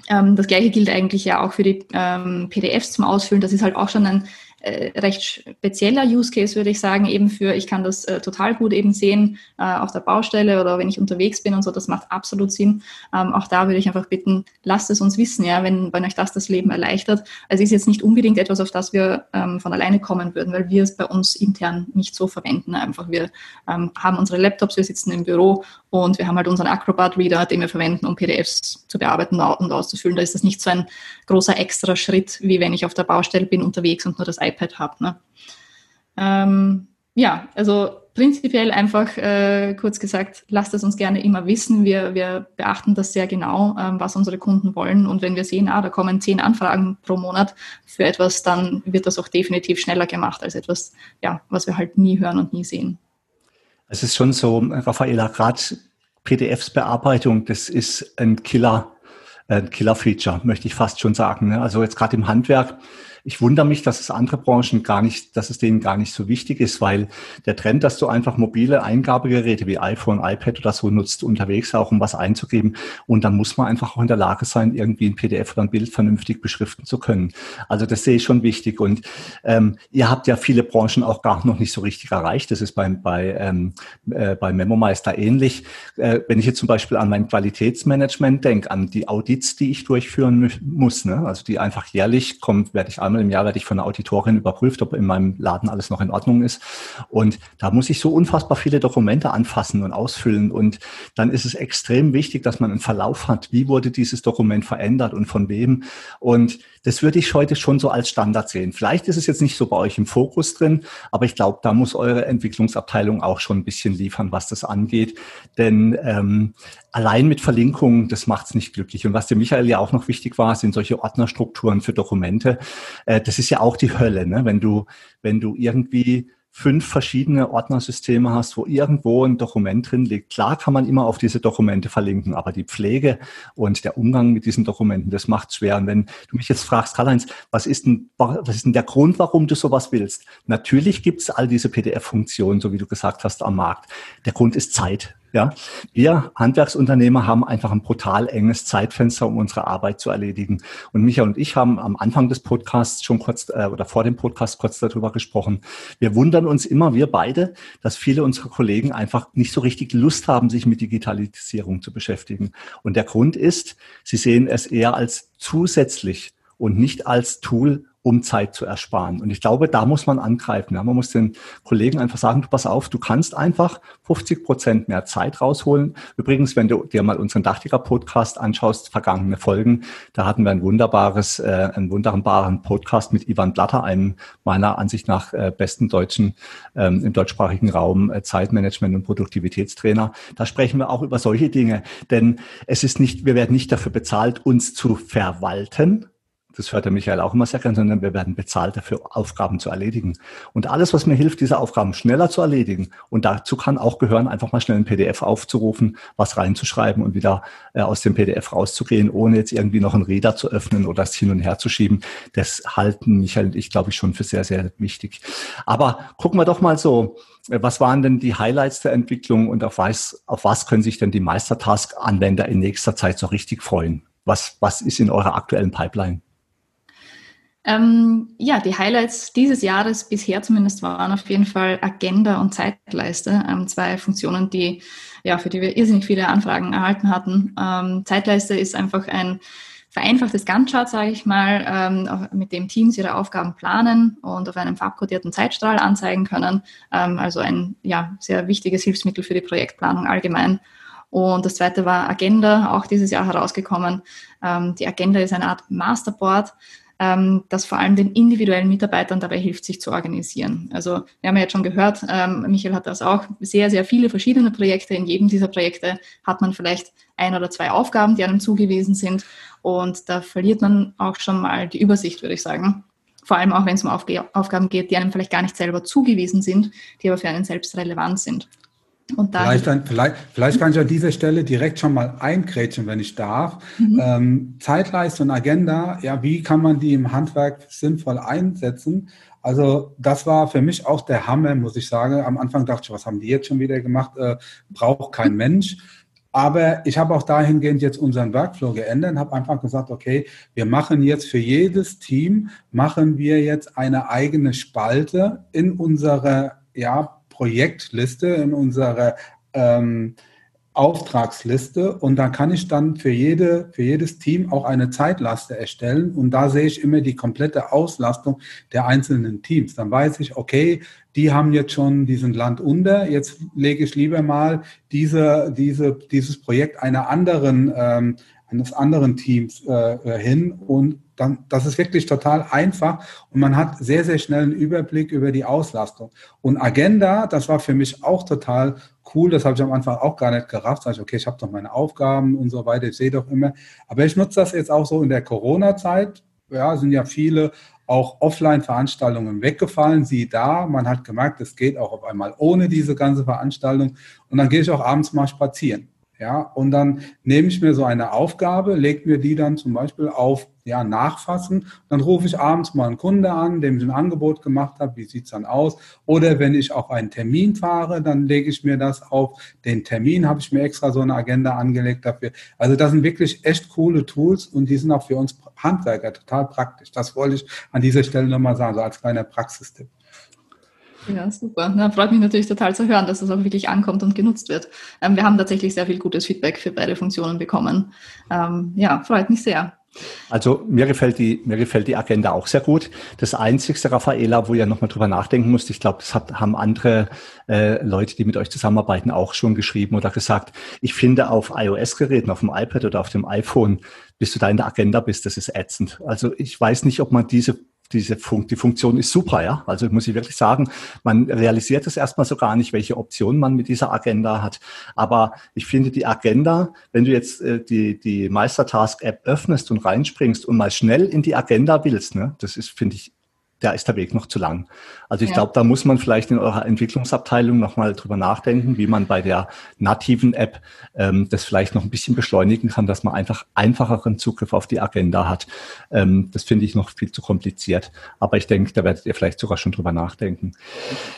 Das gleiche gilt eigentlich ja auch für die PDFs zum Ausfüllen. Das ist halt auch schon ein äh, recht spezieller Use Case, würde ich sagen, eben für, ich kann das äh, total gut eben sehen äh, auf der Baustelle oder wenn ich unterwegs bin und so, das macht absolut Sinn. Ähm, auch da würde ich einfach bitten, lasst es uns wissen, ja, wenn, wenn euch das das Leben erleichtert. Es ist jetzt nicht unbedingt etwas, auf das wir ähm, von alleine kommen würden, weil wir es bei uns intern nicht so verwenden. Einfach wir ähm, haben unsere Laptops, wir sitzen im Büro und wir haben halt unseren Acrobat Reader, den wir verwenden, um PDFs zu bearbeiten und auszufüllen. Da ist das nicht so ein großer extra Schritt, wie wenn ich auf der Baustelle bin unterwegs und nur das iPad habe. Ne? Ähm, ja, also prinzipiell einfach äh, kurz gesagt, lasst es uns gerne immer wissen. Wir, wir beachten das sehr genau, ähm, was unsere Kunden wollen. Und wenn wir sehen, ah, da kommen zehn Anfragen pro Monat für etwas, dann wird das auch definitiv schneller gemacht als etwas, ja, was wir halt nie hören und nie sehen. Es ist schon so, Raffaela, gerade PDFs-Bearbeitung, das ist ein Killer, ein Killer-Feature, möchte ich fast schon sagen. Ne? Also jetzt gerade im Handwerk ich wundere mich, dass es andere Branchen gar nicht, dass es denen gar nicht so wichtig ist, weil der Trend, dass du einfach mobile Eingabegeräte wie iPhone, iPad oder so nutzt, unterwegs auch, um was einzugeben. Und dann muss man einfach auch in der Lage sein, irgendwie ein PDF oder ein Bild vernünftig beschriften zu können. Also das sehe ich schon wichtig. Und ähm, ihr habt ja viele Branchen auch gar noch nicht so richtig erreicht. Das ist beim, bei, ähm, äh, bei MemoMeister ähnlich. Äh, wenn ich jetzt zum Beispiel an mein Qualitätsmanagement denke, an die Audits, die ich durchführen muss, ne? also die einfach jährlich kommt, werde ich einmal im Jahr werde ich von einer Auditorin überprüft, ob in meinem Laden alles noch in Ordnung ist. Und da muss ich so unfassbar viele Dokumente anfassen und ausfüllen. Und dann ist es extrem wichtig, dass man einen Verlauf hat. Wie wurde dieses Dokument verändert und von wem? Und das würde ich heute schon so als Standard sehen. Vielleicht ist es jetzt nicht so bei euch im Fokus drin, aber ich glaube, da muss eure Entwicklungsabteilung auch schon ein bisschen liefern, was das angeht. Denn ähm, allein mit Verlinkungen, das macht es nicht glücklich. Und was dem Michael ja auch noch wichtig war, sind solche Ordnerstrukturen für Dokumente. Äh, das ist ja auch die Hölle, ne? wenn du, wenn du irgendwie fünf verschiedene Ordnersysteme hast, wo irgendwo ein Dokument drin liegt. Klar kann man immer auf diese Dokumente verlinken, aber die Pflege und der Umgang mit diesen Dokumenten, das macht schwer. Und wenn du mich jetzt fragst, Karl-Heinz, was ist denn, was ist denn der Grund, warum du sowas willst? Natürlich gibt es all diese PDF-Funktionen, so wie du gesagt hast, am Markt. Der Grund ist Zeit. Ja, wir Handwerksunternehmer haben einfach ein brutal enges Zeitfenster, um unsere Arbeit zu erledigen. Und Michael und ich haben am Anfang des Podcasts schon kurz äh, oder vor dem Podcast kurz darüber gesprochen. Wir wundern uns immer, wir beide, dass viele unserer Kollegen einfach nicht so richtig Lust haben, sich mit Digitalisierung zu beschäftigen. Und der Grund ist, sie sehen es eher als zusätzlich und nicht als Tool, um Zeit zu ersparen. Und ich glaube, da muss man angreifen. Ja, man muss den Kollegen einfach sagen, du pass auf, du kannst einfach 50 Prozent mehr Zeit rausholen. Übrigens, wenn du dir mal unseren Dachtiger-Podcast anschaust, vergangene Folgen, da hatten wir ein wunderbares, äh, einen wunderbaren Podcast mit Ivan Blatter, einem meiner Ansicht nach äh, besten Deutschen ähm, im deutschsprachigen Raum äh, Zeitmanagement und Produktivitätstrainer. Da sprechen wir auch über solche Dinge. Denn es ist nicht, wir werden nicht dafür bezahlt, uns zu verwalten, das hört der Michael auch immer sehr gerne, sondern wir werden bezahlt dafür, Aufgaben zu erledigen. Und alles, was mir hilft, diese Aufgaben schneller zu erledigen, und dazu kann auch gehören, einfach mal schnell ein PDF aufzurufen, was reinzuschreiben und wieder äh, aus dem PDF rauszugehen, ohne jetzt irgendwie noch einen Reader zu öffnen oder es hin und her zu schieben. Das halten Michael und ich, glaube ich, schon für sehr, sehr wichtig. Aber gucken wir doch mal so, äh, was waren denn die Highlights der Entwicklung und auf was, auf was können sich denn die Meistertask-Anwender in nächster Zeit so richtig freuen? Was, was ist in eurer aktuellen Pipeline? Ähm, ja, die Highlights dieses Jahres bisher zumindest waren auf jeden Fall Agenda und Zeitleiste, ähm, zwei Funktionen, die ja für die wir irrsinnig viele Anfragen erhalten hatten. Ähm, Zeitleiste ist einfach ein vereinfachtes Gantt-Chart, sage ich mal, ähm, mit dem Teams ihre Aufgaben planen und auf einem farbkodierten Zeitstrahl anzeigen können. Ähm, also ein ja sehr wichtiges Hilfsmittel für die Projektplanung allgemein. Und das zweite war Agenda, auch dieses Jahr herausgekommen. Ähm, die Agenda ist eine Art Masterboard, ähm, das vor allem den individuellen Mitarbeitern dabei hilft, sich zu organisieren. Also wir haben ja jetzt schon gehört, ähm, Michael hat das auch, sehr, sehr viele verschiedene Projekte. In jedem dieser Projekte hat man vielleicht ein oder zwei Aufgaben, die einem zugewiesen sind. Und da verliert man auch schon mal die Übersicht, würde ich sagen. Vor allem auch, wenn es um Aufgaben geht, die einem vielleicht gar nicht selber zugewiesen sind, die aber für einen selbst relevant sind. Und vielleicht, dann, vielleicht, vielleicht kann ich an dieser Stelle direkt schon mal eingrätschen, wenn ich darf. Mhm. Ähm, Zeitleiste und Agenda, ja, wie kann man die im Handwerk sinnvoll einsetzen? Also das war für mich auch der Hammer, muss ich sagen. Am Anfang dachte ich, was haben die jetzt schon wieder gemacht? Äh, braucht kein Mensch. Aber ich habe auch dahingehend jetzt unseren Workflow geändert und habe einfach gesagt, okay, wir machen jetzt für jedes Team, machen wir jetzt eine eigene Spalte in unserer ja, Projektliste, in unserer ähm, Auftragsliste. Und da kann ich dann für, jede, für jedes Team auch eine Zeitlaste erstellen. Und da sehe ich immer die komplette Auslastung der einzelnen Teams. Dann weiß ich, okay, die haben jetzt schon diesen Land unter, jetzt lege ich lieber mal diese, diese, dieses Projekt einer anderen, ähm, eines anderen Teams äh, hin und dann, das ist wirklich total einfach und man hat sehr, sehr schnell einen Überblick über die Auslastung. Und Agenda, das war für mich auch total cool, das habe ich am Anfang auch gar nicht gerafft. Sag ich, okay, ich habe doch meine Aufgaben und so weiter, ich sehe doch immer. Aber ich nutze das jetzt auch so in der Corona-Zeit. Ja, sind ja viele auch Offline-Veranstaltungen weggefallen. Sie da, man hat gemerkt, es geht auch auf einmal ohne diese ganze Veranstaltung. Und dann gehe ich auch abends mal spazieren. Ja, und dann nehme ich mir so eine Aufgabe, lege mir die dann zum Beispiel auf ja, nachfassen. Dann rufe ich abends mal einen Kunde an, dem ich ein Angebot gemacht habe, wie sieht's dann aus? Oder wenn ich auf einen Termin fahre, dann lege ich mir das auf den Termin, habe ich mir extra so eine Agenda angelegt dafür. Also das sind wirklich echt coole Tools und die sind auch für uns Handwerker total praktisch. Das wollte ich an dieser Stelle nochmal sagen, so als kleiner Praxistipp. Ja, super. Na, freut mich natürlich total zu hören, dass das auch wirklich ankommt und genutzt wird. Ähm, wir haben tatsächlich sehr viel gutes Feedback für beide Funktionen bekommen. Ähm, ja, freut mich sehr. Also mir gefällt die mir gefällt die Agenda auch sehr gut. Das Einzigste, Raffaela, wo ihr nochmal drüber nachdenken musst, ich glaube, das hat, haben andere äh, Leute, die mit euch zusammenarbeiten, auch schon geschrieben oder gesagt. Ich finde auf iOS-Geräten, auf dem iPad oder auf dem iPhone, bis du da in der Agenda bist, das ist ätzend. Also ich weiß nicht, ob man diese diese Fun die Funktion ist super, ja. Also muss ich wirklich sagen, man realisiert es erstmal so gar nicht, welche Optionen man mit dieser Agenda hat. Aber ich finde die Agenda, wenn du jetzt äh, die, die Meistertask-App öffnest und reinspringst und mal schnell in die Agenda willst, ne, das ist, finde ich, da ist der Weg noch zu lang. Also ich ja. glaube, da muss man vielleicht in eurer Entwicklungsabteilung nochmal drüber nachdenken, wie man bei der nativen App ähm, das vielleicht noch ein bisschen beschleunigen kann, dass man einfach einfacheren Zugriff auf die Agenda hat. Ähm, das finde ich noch viel zu kompliziert. Aber ich denke, da werdet ihr vielleicht sogar schon drüber nachdenken.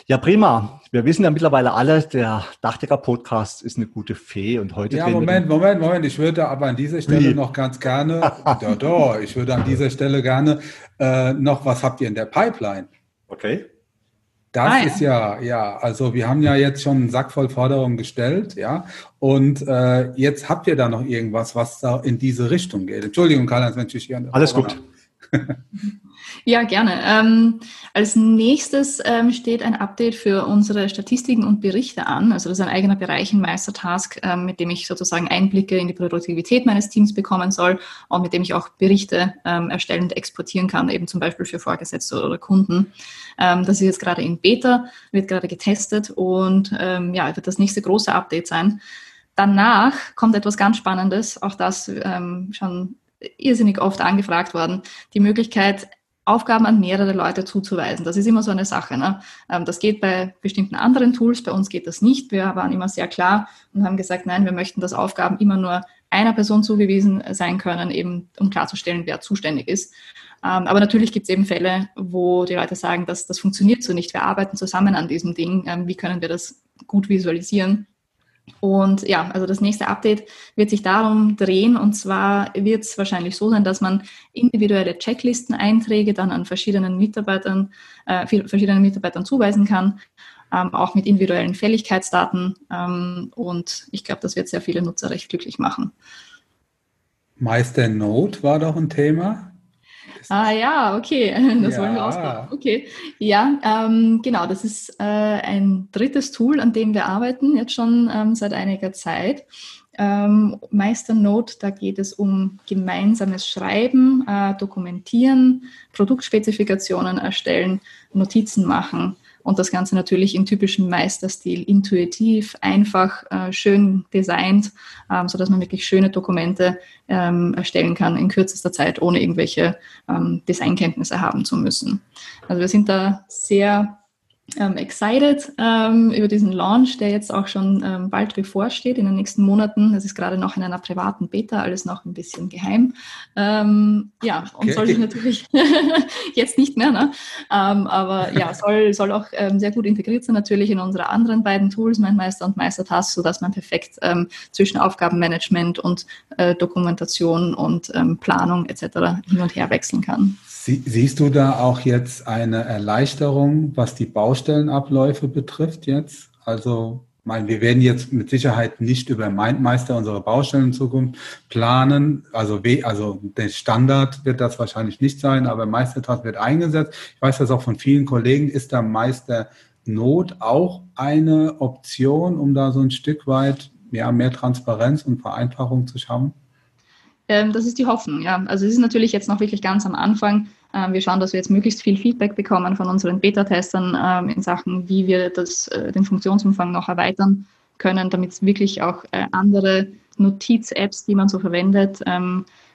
Ja, prima. Wir wissen ja mittlerweile alle, der Dachdecker-Podcast ist eine gute Fee und heute. Ja, Moment, Moment, Moment. Ich würde aber an dieser Stelle wie? noch ganz gerne, ja, doch, ich würde an dieser Stelle gerne äh, noch, was habt ihr in der Pipeline? Okay. Das ah, ist ja, ja, also wir haben ja jetzt schon einen Sack voll Forderungen gestellt, ja, und äh, jetzt habt ihr da noch irgendwas, was da in diese Richtung geht. Entschuldigung, Karl-Heinz, wenn ich hier. Alles gut. Ja, gerne. Ähm, als nächstes ähm, steht ein Update für unsere Statistiken und Berichte an. Also das ist ein eigener Bereich in Meistertask, ähm, mit dem ich sozusagen Einblicke in die Produktivität meines Teams bekommen soll und mit dem ich auch Berichte ähm, erstellen und exportieren kann, eben zum Beispiel für Vorgesetzte oder Kunden. Ähm, das ist jetzt gerade in Beta, wird gerade getestet und ähm, ja, wird das nächste große Update sein. Danach kommt etwas ganz Spannendes, auch das schon irrsinnig oft angefragt worden, die Möglichkeit, Aufgaben an mehrere Leute zuzuweisen. Das ist immer so eine Sache. Ne? Ähm, das geht bei bestimmten anderen Tools, bei uns geht das nicht. Wir waren immer sehr klar und haben gesagt, nein, wir möchten, dass Aufgaben immer nur einer Person zugewiesen sein können, eben um klarzustellen, wer zuständig ist. Ähm, aber natürlich gibt es eben Fälle, wo die Leute sagen, dass das funktioniert so nicht. Wir arbeiten zusammen an diesem Ding. Ähm, wie können wir das gut visualisieren? Und ja, also das nächste Update wird sich darum drehen. Und zwar wird es wahrscheinlich so sein, dass man individuelle Checklisteneinträge dann an verschiedenen Mitarbeitern, äh, verschiedenen Mitarbeitern zuweisen kann, ähm, auch mit individuellen Fälligkeitsdaten. Ähm, und ich glaube, das wird sehr viele Nutzer recht glücklich machen. Meister Note war doch ein Thema. Ah ja, okay, das ja. wollen wir ausbauen. Okay, ja, ähm, genau, das ist äh, ein drittes Tool, an dem wir arbeiten, jetzt schon ähm, seit einiger Zeit. Ähm, Meister da geht es um gemeinsames Schreiben, äh, Dokumentieren, Produktspezifikationen erstellen, Notizen machen und das Ganze natürlich im typischen Meisterstil, intuitiv, einfach, äh, schön designt, ähm, sodass man wirklich schöne Dokumente ähm, erstellen kann in kürzester Zeit, ohne irgendwelche ähm, Designkenntnisse haben zu müssen. Also wir sind da sehr ähm, excited ähm, über diesen Launch, der jetzt auch schon ähm, bald bevorsteht in den nächsten Monaten. Es ist gerade noch in einer privaten Beta, alles noch ein bisschen geheim. Ähm, ja, und okay. soll sich natürlich jetzt nicht mehr, ne? Ähm, aber ja, soll, soll auch ähm, sehr gut integriert sein natürlich in unsere anderen beiden Tools, MindMeister und MeisterTask, sodass man perfekt zwischen Aufgabenmanagement und äh, Dokumentation und Planung etc. hin und her wechseln kann. Sie, siehst du da auch jetzt eine Erleichterung, was die Baustellenabläufe betrifft jetzt? Also, mein, wir werden jetzt mit Sicherheit nicht über MindMeister unsere Baustellen in Zukunft planen. Also, also der Standard wird das wahrscheinlich nicht sein, aber Meistertat wird eingesetzt. Ich weiß das auch von vielen Kollegen. Ist da Meister Not auch eine Option, um da so ein Stück weit ja, mehr Transparenz und Vereinfachung zu schaffen? Ähm, das ist die Hoffnung, ja. Also es ist natürlich jetzt noch wirklich ganz am Anfang. Ähm, wir schauen, dass wir jetzt möglichst viel Feedback bekommen von unseren Beta-Testern ähm, in Sachen, wie wir das, äh, den Funktionsumfang noch erweitern können, damit es wirklich auch äh, andere Notiz-Apps, die man so verwendet,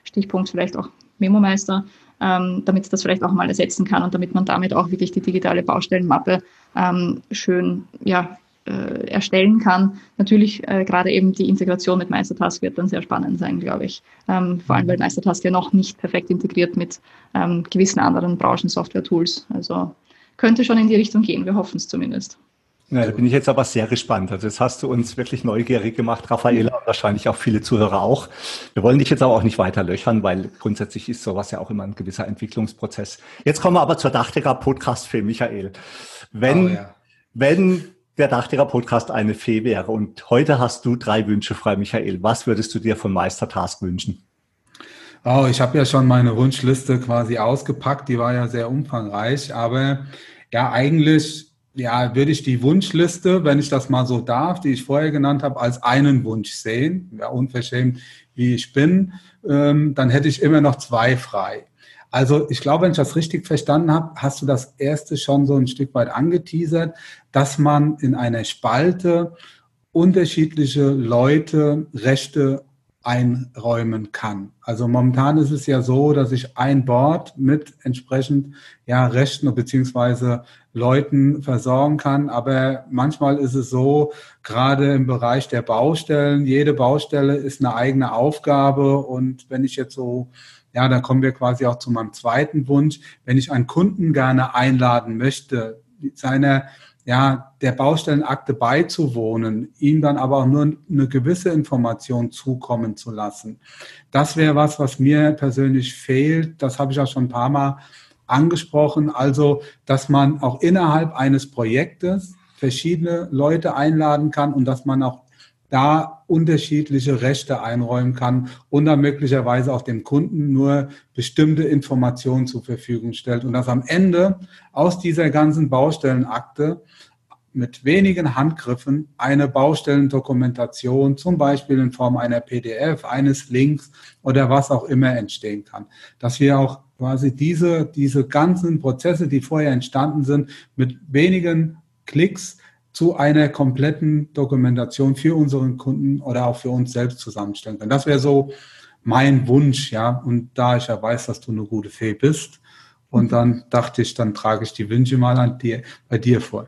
Stichpunkt vielleicht auch Memo-Meister, damit das vielleicht auch mal ersetzen kann und damit man damit auch wirklich die digitale Baustellenmappe schön ja, äh, erstellen kann. Natürlich äh, gerade eben die Integration mit Meistertask wird dann sehr spannend sein, glaube ich. Ähm, vor allem, weil Meistertask ja noch nicht perfekt integriert mit ähm, gewissen anderen Branchen-Software-Tools. Also könnte schon in die Richtung gehen. Wir hoffen es zumindest. Ja, da bin ich jetzt aber sehr gespannt. Also jetzt hast du uns wirklich neugierig gemacht, Raffaela, und wahrscheinlich auch viele Zuhörer auch. Wir wollen dich jetzt aber auch nicht weiter löchern, weil grundsätzlich ist sowas ja auch immer ein gewisser Entwicklungsprozess. Jetzt kommen wir aber zur Dachdecker Podcast für Michael. Wenn, oh, ja. wenn der Dachdecker-Podcast eine Fee wäre. Und heute hast du drei Wünsche frei, Michael. Was würdest du dir von Meistertask wünschen? Oh, ich habe ja schon meine Wunschliste quasi ausgepackt. Die war ja sehr umfangreich. Aber ja, eigentlich ja, würde ich die Wunschliste, wenn ich das mal so darf, die ich vorher genannt habe, als einen Wunsch sehen. Ja, unverschämt wie ich bin, ähm, dann hätte ich immer noch zwei frei. Also ich glaube, wenn ich das richtig verstanden habe, hast du das erste schon so ein Stück weit angeteasert, dass man in einer Spalte unterschiedliche Leute Rechte einräumen kann. Also momentan ist es ja so, dass ich ein Board mit entsprechend ja Rechten beziehungsweise Leuten versorgen kann. Aber manchmal ist es so, gerade im Bereich der Baustellen, jede Baustelle ist eine eigene Aufgabe. Und wenn ich jetzt so ja, da kommen wir quasi auch zu meinem zweiten Wunsch. Wenn ich einen Kunden gerne einladen möchte, seiner, ja, der Baustellenakte beizuwohnen, ihm dann aber auch nur eine gewisse Information zukommen zu lassen. Das wäre was, was mir persönlich fehlt. Das habe ich auch schon ein paar Mal angesprochen. Also, dass man auch innerhalb eines Projektes verschiedene Leute einladen kann und dass man auch da unterschiedliche Rechte einräumen kann und dann möglicherweise auch dem Kunden nur bestimmte Informationen zur Verfügung stellt und dass am Ende aus dieser ganzen Baustellenakte mit wenigen Handgriffen eine Baustellendokumentation, zum Beispiel in Form einer PDF, eines Links oder was auch immer entstehen kann. Dass wir auch quasi diese, diese ganzen Prozesse, die vorher entstanden sind, mit wenigen Klicks zu einer kompletten Dokumentation für unseren Kunden oder auch für uns selbst zusammenstellen können. Das wäre so mein Wunsch, ja. Und da ich ja weiß, dass du eine gute Fee bist, und dann dachte ich, dann trage ich die Wünsche mal an dir, bei dir vor.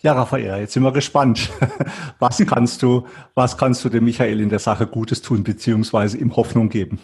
Ja, Raphael, jetzt sind wir gespannt. Was kannst du, was kannst du dem Michael in der Sache Gutes tun, beziehungsweise ihm Hoffnung geben?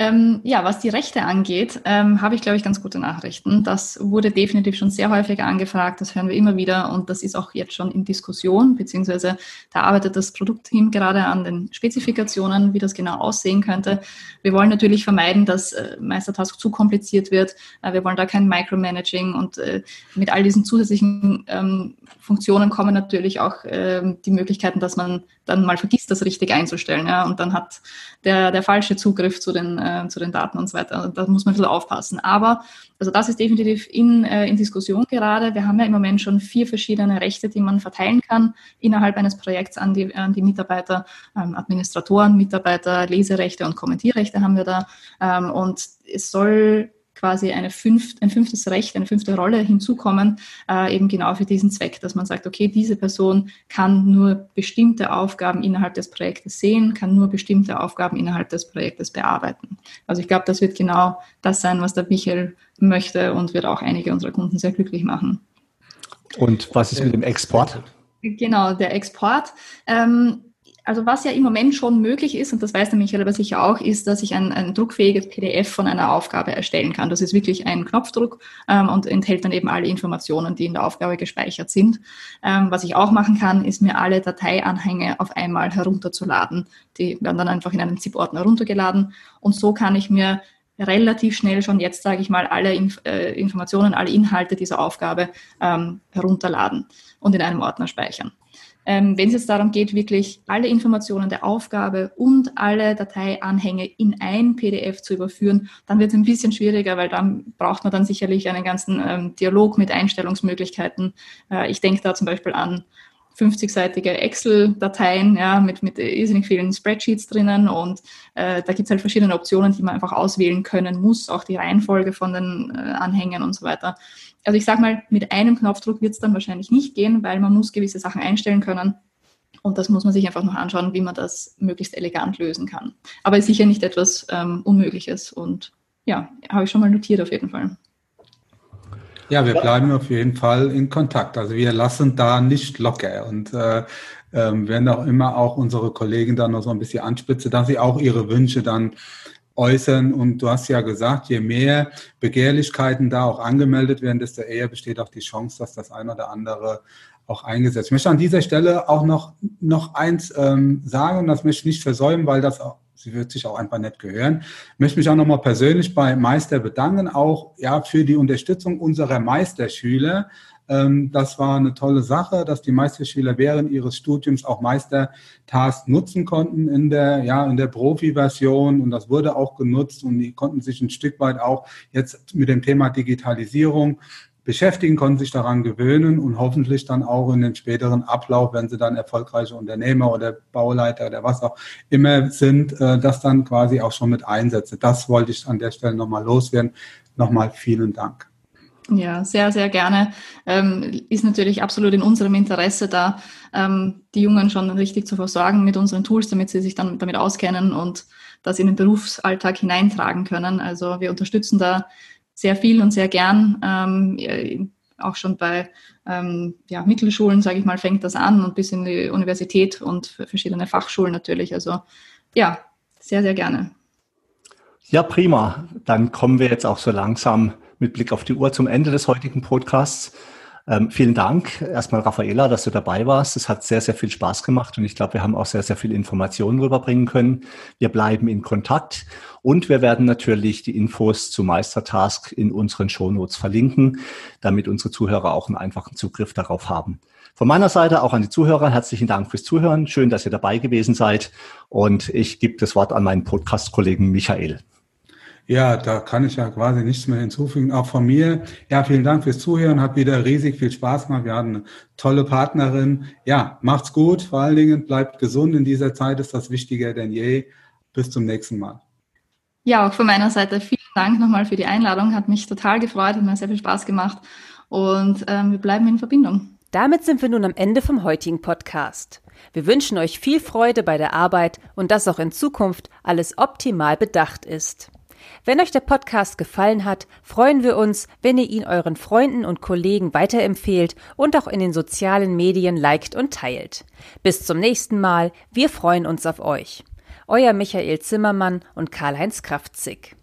Ähm, ja, was die Rechte angeht, ähm, habe ich, glaube ich, ganz gute Nachrichten. Das wurde definitiv schon sehr häufig angefragt, das hören wir immer wieder und das ist auch jetzt schon in Diskussion, beziehungsweise da arbeitet das Produktteam gerade an den Spezifikationen, wie das genau aussehen könnte. Wir wollen natürlich vermeiden, dass äh, Meistertask zu kompliziert wird. Äh, wir wollen da kein Micromanaging und äh, mit all diesen zusätzlichen ähm, Funktionen kommen natürlich auch ähm, die Möglichkeiten, dass man dann mal vergisst, das richtig einzustellen. Ja? Und dann hat der, der falsche Zugriff zu den äh, zu den Daten und so weiter. Da muss man ein bisschen aufpassen. Aber also das ist definitiv in, äh, in Diskussion gerade. Wir haben ja im Moment schon vier verschiedene Rechte, die man verteilen kann innerhalb eines Projekts an die, an die Mitarbeiter, ähm, Administratoren, Mitarbeiter, Leserechte und Kommentierrechte haben wir da. Ähm, und es soll quasi eine fünft, ein fünftes Recht, eine fünfte Rolle hinzukommen, äh, eben genau für diesen Zweck, dass man sagt, okay, diese Person kann nur bestimmte Aufgaben innerhalb des Projektes sehen, kann nur bestimmte Aufgaben innerhalb des Projektes bearbeiten. Also ich glaube, das wird genau das sein, was der Michael möchte und wird auch einige unserer Kunden sehr glücklich machen. Und was ist mit dem Export? Genau, der Export. Ähm, also was ja im Moment schon möglich ist, und das weiß der Michael aber sicher auch, ist, dass ich ein, ein druckfähiges PDF von einer Aufgabe erstellen kann. Das ist wirklich ein Knopfdruck ähm, und enthält dann eben alle Informationen, die in der Aufgabe gespeichert sind. Ähm, was ich auch machen kann, ist mir alle Dateianhänge auf einmal herunterzuladen. Die werden dann einfach in einem ZIP-Ordner runtergeladen und so kann ich mir relativ schnell schon jetzt, sage ich mal, alle Inf äh, Informationen, alle Inhalte dieser Aufgabe ähm, herunterladen und in einem Ordner speichern. Ähm, wenn es jetzt darum geht, wirklich alle Informationen der Aufgabe und alle Dateianhänge in ein PDF zu überführen, dann wird es ein bisschen schwieriger, weil dann braucht man dann sicherlich einen ganzen ähm, Dialog mit Einstellungsmöglichkeiten. Äh, ich denke da zum Beispiel an 50-seitige Excel-Dateien ja, mit, mit irrsinnig vielen Spreadsheets drinnen und äh, da gibt es halt verschiedene Optionen, die man einfach auswählen können muss, auch die Reihenfolge von den äh, Anhängen und so weiter. Also ich sage mal, mit einem Knopfdruck wird es dann wahrscheinlich nicht gehen, weil man muss gewisse Sachen einstellen können. Und das muss man sich einfach noch anschauen, wie man das möglichst elegant lösen kann. Aber ist sicher nicht etwas ähm, Unmögliches. Und ja, habe ich schon mal notiert auf jeden Fall. Ja, wir bleiben auf jeden Fall in Kontakt. Also wir lassen da nicht locker und äh, äh, werden auch immer auch unsere Kollegen dann noch so ein bisschen anspitzen, dass sie auch ihre Wünsche dann äußern. Und du hast ja gesagt, je mehr Begehrlichkeiten da auch angemeldet werden, desto eher besteht auch die Chance, dass das eine oder andere auch eingesetzt. Ich möchte an dieser Stelle auch noch, noch eins ähm, sagen, und das möchte ich nicht versäumen, weil das auch, sie wird sich auch einfach nicht gehören. Ich möchte mich auch nochmal persönlich bei Meister bedanken, auch ja, für die Unterstützung unserer Meisterschüler. Ähm, das war eine tolle Sache, dass die Meisterschüler während ihres Studiums auch Meistertask nutzen konnten in der, ja, in der Profi-Version und das wurde auch genutzt und die konnten sich ein Stück weit auch jetzt mit dem Thema Digitalisierung beschäftigen, konnten sich daran gewöhnen und hoffentlich dann auch in den späteren Ablauf, wenn sie dann erfolgreiche Unternehmer oder Bauleiter oder was auch immer sind, äh, das dann quasi auch schon mit einsetzen. Das wollte ich an der Stelle nochmal loswerden. Nochmal vielen Dank. Ja, sehr, sehr gerne. Ähm, ist natürlich absolut in unserem Interesse da, ähm, die Jungen schon richtig zu versorgen mit unseren Tools, damit sie sich dann damit auskennen und das in den Berufsalltag hineintragen können. Also wir unterstützen da sehr viel und sehr gern. Ähm, auch schon bei ähm, ja, Mittelschulen, sage ich mal, fängt das an und bis in die Universität und verschiedene Fachschulen natürlich. Also ja, sehr, sehr gerne. Ja, prima. Dann kommen wir jetzt auch so langsam mit Blick auf die Uhr zum Ende des heutigen Podcasts. Ähm, vielen Dank erstmal, Raffaela, dass du dabei warst. Es hat sehr, sehr viel Spaß gemacht und ich glaube, wir haben auch sehr, sehr viel Informationen rüberbringen können. Wir bleiben in Kontakt und wir werden natürlich die Infos zu Meistertask in unseren Shownotes verlinken, damit unsere Zuhörer auch einen einfachen Zugriff darauf haben. Von meiner Seite auch an die Zuhörer herzlichen Dank fürs Zuhören. Schön, dass ihr dabei gewesen seid und ich gebe das Wort an meinen Podcast-Kollegen Michael. Ja, da kann ich ja quasi nichts mehr hinzufügen. Auch von mir, ja, vielen Dank fürs Zuhören. Hat wieder riesig viel Spaß gemacht. Wir hatten eine tolle Partnerin. Ja, macht's gut. Vor allen Dingen bleibt gesund. In dieser Zeit ist das wichtiger denn je. Bis zum nächsten Mal. Ja, auch von meiner Seite vielen Dank nochmal für die Einladung. Hat mich total gefreut, hat mir sehr viel Spaß gemacht. Und ähm, wir bleiben in Verbindung. Damit sind wir nun am Ende vom heutigen Podcast. Wir wünschen euch viel Freude bei der Arbeit und dass auch in Zukunft alles optimal bedacht ist. Wenn euch der Podcast gefallen hat, freuen wir uns, wenn ihr ihn euren Freunden und Kollegen weiterempfehlt und auch in den sozialen Medien liked und teilt. Bis zum nächsten Mal, wir freuen uns auf euch. Euer Michael Zimmermann und Karl-Heinz Kraftzig.